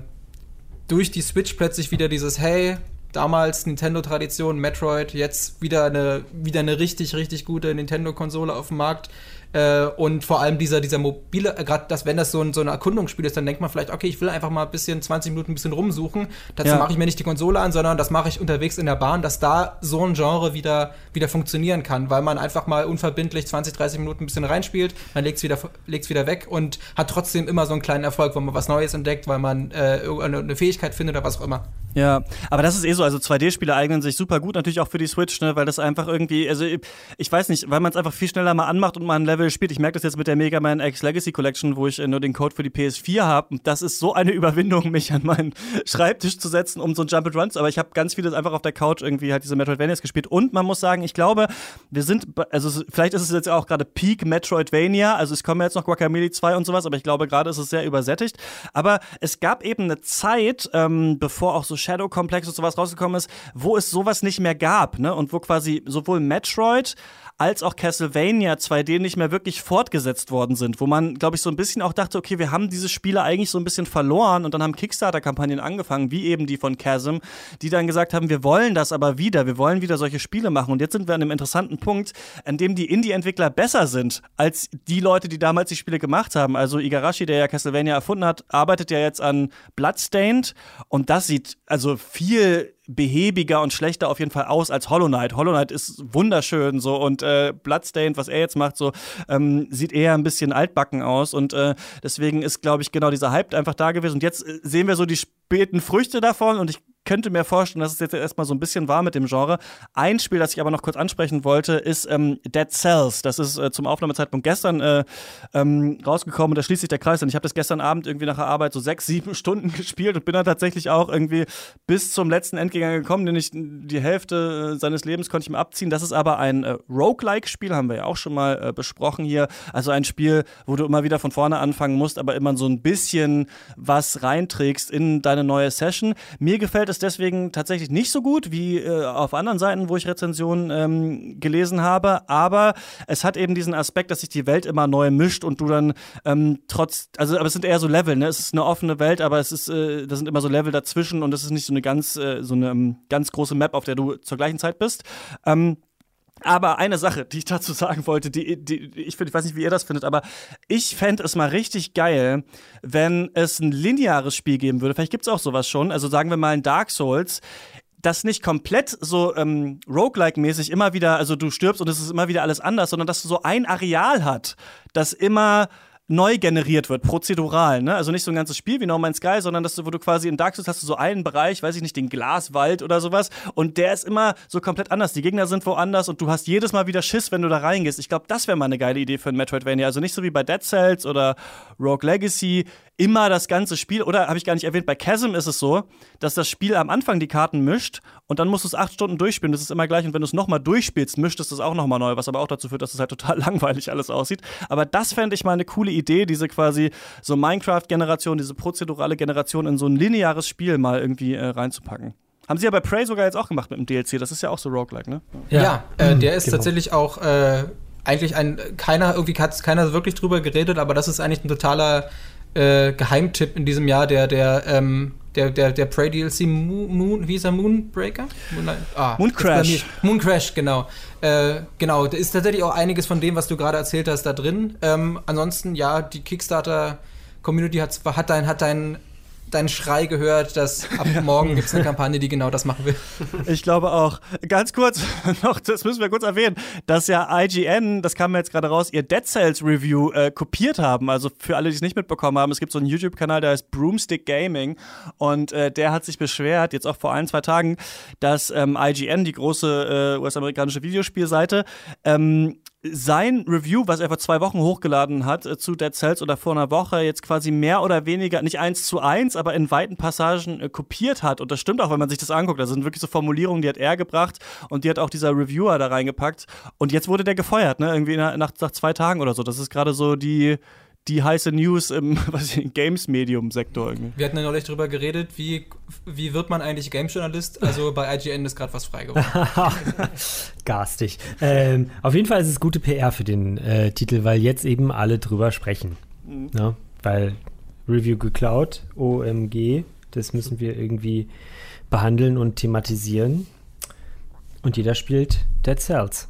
durch die Switch plötzlich wieder dieses, hey, damals Nintendo-Tradition, Metroid, jetzt wieder eine, wieder eine richtig, richtig gute Nintendo-Konsole auf dem Markt. Äh, und vor allem dieser, dieser mobile, äh, gerade das, wenn das so ein, so ein Erkundungsspiel ist, dann denkt man vielleicht, okay, ich will einfach mal ein bisschen, 20 Minuten ein bisschen rumsuchen. Dazu ja. mache ich mir nicht die Konsole an, sondern das mache ich unterwegs in der Bahn, dass da so ein Genre wieder, wieder funktionieren kann, weil man einfach mal unverbindlich 20, 30 Minuten ein bisschen reinspielt, man legt es wieder, legt's wieder weg und hat trotzdem immer so einen kleinen Erfolg, wo man was Neues entdeckt, weil man äh, eine Fähigkeit findet oder was auch immer. Ja, aber das ist eh so, also 2D-Spiele eignen sich super gut, natürlich auch für die Switch, ne, weil das einfach irgendwie, also ich weiß nicht, weil man es einfach viel schneller mal anmacht und mal ein Level spielt. Ich merke das jetzt mit der Mega Man X Legacy Collection, wo ich äh, nur den Code für die PS4 habe. Das ist so eine Überwindung, mich an meinen Schreibtisch zu setzen, um so ein Jump and Runs. Aber ich habe ganz vieles einfach auf der Couch irgendwie halt diese Metroidvanias gespielt. Und man muss sagen, ich glaube, wir sind, also vielleicht ist es jetzt auch gerade Peak Metroidvania. Also es kommen jetzt noch Guacamole 2 und sowas, aber ich glaube, gerade ist es sehr übersättigt. Aber es gab eben eine Zeit, ähm, bevor auch so Shadow Complex und sowas rausgekommen ist, wo es sowas nicht mehr gab, ne? Und wo quasi sowohl Metroid als auch Castlevania 2D nicht mehr wirklich fortgesetzt worden sind, wo man, glaube ich, so ein bisschen auch dachte, okay, wir haben diese Spiele eigentlich so ein bisschen verloren und dann haben Kickstarter-Kampagnen angefangen, wie eben die von Chasm, die dann gesagt haben, wir wollen das aber wieder, wir wollen wieder solche Spiele machen und jetzt sind wir an einem interessanten Punkt, an dem die Indie-Entwickler besser sind als die Leute, die damals die Spiele gemacht haben. Also Igarashi, der ja Castlevania erfunden hat, arbeitet ja jetzt an Bloodstained und das sieht also viel behäbiger und schlechter auf jeden Fall aus als Hollow Knight. Hollow Knight ist wunderschön so und äh, Bloodstained, was er jetzt macht, so ähm, sieht eher ein bisschen altbacken aus und äh, deswegen ist, glaube ich, genau dieser Hype einfach da gewesen und jetzt äh, sehen wir so die späten Früchte davon und ich könnte mir vorstellen, dass es jetzt erstmal so ein bisschen war mit dem Genre. Ein Spiel, das ich aber noch kurz ansprechen wollte, ist ähm, Dead Cells. Das ist äh, zum Aufnahmezeitpunkt gestern äh, ähm, rausgekommen und da schließt sich der Kreis. Und ich habe das gestern Abend irgendwie nach der Arbeit so sechs, sieben Stunden gespielt und bin dann tatsächlich auch irgendwie bis zum letzten Endgänger gekommen, denn ich die Hälfte äh, seines Lebens konnte ich mir abziehen. Das ist aber ein äh, Roguelike-Spiel, haben wir ja auch schon mal äh, besprochen hier. Also ein Spiel, wo du immer wieder von vorne anfangen musst, aber immer so ein bisschen was reinträgst in deine neue Session. Mir gefällt es es deswegen tatsächlich nicht so gut wie äh, auf anderen Seiten, wo ich Rezensionen ähm, gelesen habe. Aber es hat eben diesen Aspekt, dass sich die Welt immer neu mischt und du dann ähm, trotz, also aber es sind eher so Level, ne? Es ist eine offene Welt, aber es ist, äh, da sind immer so Level dazwischen und es ist nicht so eine ganz, äh, so eine um, ganz große Map, auf der du zur gleichen Zeit bist. Ähm, aber eine Sache, die ich dazu sagen wollte, die, die ich, find, ich weiß nicht, wie ihr das findet, aber ich fände es mal richtig geil, wenn es ein lineares Spiel geben würde. Vielleicht gibt es auch sowas schon. Also sagen wir mal ein Dark Souls, das nicht komplett so ähm, roguelike-mäßig immer wieder, also du stirbst und es ist immer wieder alles anders, sondern dass du so ein Areal hat, das immer neu generiert wird, prozedural, ne? Also nicht so ein ganzes Spiel wie No Man's Sky, sondern dass du, wo du quasi in Dark Souls hast du so einen Bereich, weiß ich nicht, den Glaswald oder sowas und der ist immer so komplett anders. Die Gegner sind woanders und du hast jedes Mal wieder Schiss, wenn du da reingehst. Ich glaube, das wäre mal eine geile Idee für ein Metroidvania. Also nicht so wie bei Dead Cells oder Rogue Legacy, immer das ganze Spiel. Oder habe ich gar nicht erwähnt, bei Chasm ist es so, dass das Spiel am Anfang die Karten mischt und dann musst du es acht Stunden durchspielen. Das ist immer gleich. Und wenn du es nochmal durchspielst, mischt es das auch nochmal neu, was aber auch dazu führt, dass es halt total langweilig alles aussieht. Aber das fände ich mal eine coole Idee, diese quasi so Minecraft-Generation, diese prozedurale Generation in so ein lineares Spiel mal irgendwie äh, reinzupacken. Haben sie ja bei Prey sogar jetzt auch gemacht mit dem DLC. Das ist ja auch so roguelike, ne? Ja, ja äh, der ist genau. tatsächlich auch äh, eigentlich ein keiner irgendwie hat keiner wirklich drüber geredet, aber das ist eigentlich ein totaler äh, Geheimtipp in diesem Jahr, der, der, ähm, der, der, der Prey DLC Moon, Moon, wie ist er, Moonbreaker? Moon, ah, Moon Crash. Moon Crash, genau. Äh, genau, da ist tatsächlich auch einiges von dem, was du gerade erzählt hast, da drin. Ähm, ansonsten, ja, die Kickstarter-Community hat, hat dein, hat dein deinen Schrei gehört, dass ab morgen gibt es eine Kampagne, die genau das machen will. Ich glaube auch. Ganz kurz noch, das müssen wir kurz erwähnen, dass ja IGN, das kam mir jetzt gerade raus, ihr Dead Cells Review äh, kopiert haben. Also für alle, die es nicht mitbekommen haben, es gibt so einen YouTube-Kanal, der heißt Broomstick Gaming und äh, der hat sich beschwert, jetzt auch vor ein, zwei Tagen, dass ähm, IGN, die große äh, US-amerikanische Videospielseite, ähm, sein Review, was er vor zwei Wochen hochgeladen hat äh, zu Dead Cells oder vor einer Woche, jetzt quasi mehr oder weniger, nicht eins zu eins, aber in weiten Passagen äh, kopiert hat. Und das stimmt auch, wenn man sich das anguckt. Das sind wirklich so Formulierungen, die hat er gebracht und die hat auch dieser Reviewer da reingepackt. Und jetzt wurde der gefeuert, ne? Irgendwie nach, nach, nach zwei Tagen oder so. Das ist gerade so die, die heiße News im Games-Medium-Sektor. Wir hatten ja neulich darüber geredet, wie, wie wird man eigentlich Games-Journalist? Also bei IGN ist gerade was frei geworden. Garstig. Ähm, auf jeden Fall ist es gute PR für den äh, Titel, weil jetzt eben alle drüber sprechen. Mhm. Ja, weil Review geklaut, OMG, das müssen wir irgendwie behandeln und thematisieren. Und jeder spielt Dead Cells.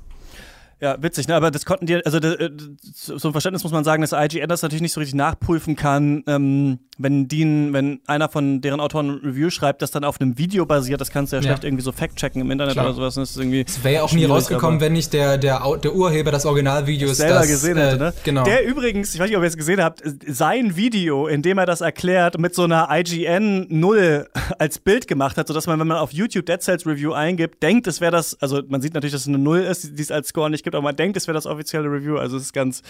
Ja, witzig, ne? Aber das konnten die, also das, äh, so ein Verständnis muss man sagen, dass IGN das natürlich nicht so richtig nachprüfen kann, ähm, wenn die, wenn einer von deren Autoren ein Review schreibt, das dann auf einem Video basiert, das kannst du ja, ja. schlecht irgendwie so fact-checken im Internet Klar. oder sowas. Das irgendwie. Es wäre ja auch nie rausgekommen, wenn nicht der, der, der Urheber des Originalvideos selber das, gesehen hätte, äh, ne? Genau. Der übrigens, ich weiß nicht, ob ihr es gesehen habt, sein Video, in dem er das erklärt, mit so einer IGN 0 als Bild gemacht hat, sodass man, wenn man auf YouTube Dead Cells Review eingibt, denkt, es wäre das, also man sieht natürlich, dass es eine 0 ist, die es als Score nicht gibt gibt, aber man denkt, es wäre das offizielle Review. Also es ist ganz,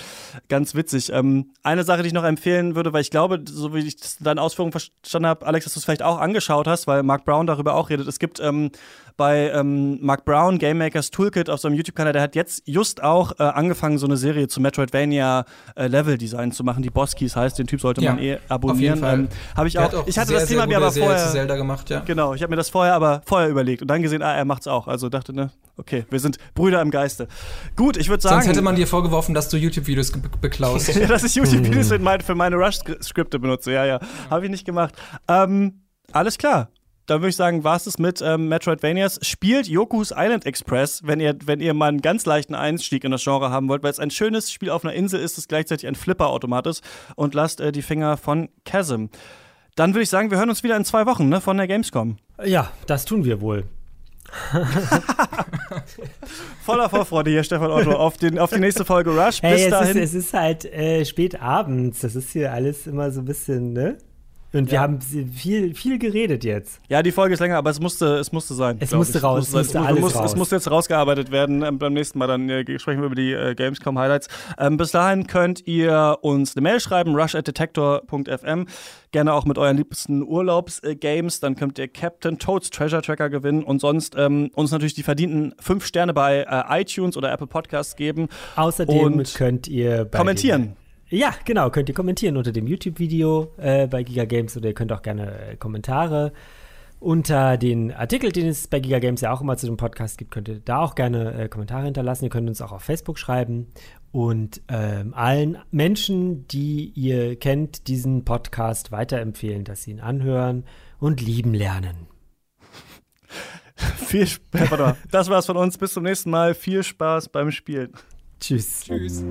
ganz witzig. Ähm, eine Sache, die ich noch empfehlen würde, weil ich glaube, so wie ich deine Ausführungen verstanden habe, Alex, dass du es vielleicht auch angeschaut hast, weil Mark Brown darüber auch redet. Es gibt ähm, bei ähm, Mark Brown, Game Makers Toolkit auf seinem YouTube-Kanal, der hat jetzt just auch äh, angefangen, so eine Serie zu Metroidvania äh, Level-Design zu machen, die Boss Keys heißt. Den Typ sollte ja, man eh abonnieren. Ähm, habe ich auch, auch. Ich hatte sehr, das Thema mir aber vorher. Zelda gemacht, ja. Genau, ich habe mir das vorher aber vorher überlegt und dann gesehen, ah, er macht's auch. Also dachte, ne, okay, wir sind Brüder im Geiste. Gut, ich würde sagen. Sonst hätte man dir vorgeworfen, dass du YouTube-Videos beklaust. ja, dass ich YouTube-Videos für meine Rush-Skripte benutze. Ja, ja. Habe ich nicht gemacht. Ähm, alles klar dann würde ich sagen, war es mit ähm, Metroidvanias. Spielt Yoku's Island Express, wenn ihr, wenn ihr mal einen ganz leichten Einstieg in das Genre haben wollt, weil es ein schönes Spiel auf einer Insel ist, das gleichzeitig ein Flipper-Automat ist. Und lasst äh, die Finger von Chasm. Dann würde ich sagen, wir hören uns wieder in zwei Wochen ne, von der Gamescom. Ja, das tun wir wohl. Voller Vorfreude hier, Stefan Otto, auf, den, auf die nächste Folge Rush. Bis hey, es dahin. Ist, es ist halt äh, spät abends. Das ist hier alles immer so ein bisschen, ne? Und ja. wir haben viel, viel geredet jetzt. Ja, die Folge ist länger, aber es musste, es musste sein. Es musste ich. raus. Es musste, es, alles muss, raus. es musste jetzt rausgearbeitet werden. Ähm, beim nächsten Mal dann äh, sprechen wir über die äh, Gamescom Highlights. Ähm, bis dahin könnt ihr uns eine Mail schreiben, rush@detector.fm. Gerne auch mit euren liebsten Urlaubsgames. Äh, dann könnt ihr Captain Toads Treasure Tracker gewinnen und sonst ähm, uns natürlich die verdienten fünf Sterne bei äh, iTunes oder Apple Podcasts geben. Außerdem könnt ihr kommentieren. Ja, genau, könnt ihr kommentieren unter dem YouTube-Video äh, bei Giga Games oder ihr könnt auch gerne äh, Kommentare unter den Artikel, den es bei Giga Games ja auch immer zu dem Podcast gibt, könnt ihr da auch gerne äh, Kommentare hinterlassen. Ihr könnt uns auch auf Facebook schreiben. Und ähm, allen Menschen, die ihr kennt, diesen Podcast weiterempfehlen, dass sie ihn anhören und lieben lernen. Viel Spaß. Das war's von uns. Bis zum nächsten Mal. Viel Spaß beim Spielen. Tschüss. Tschüss.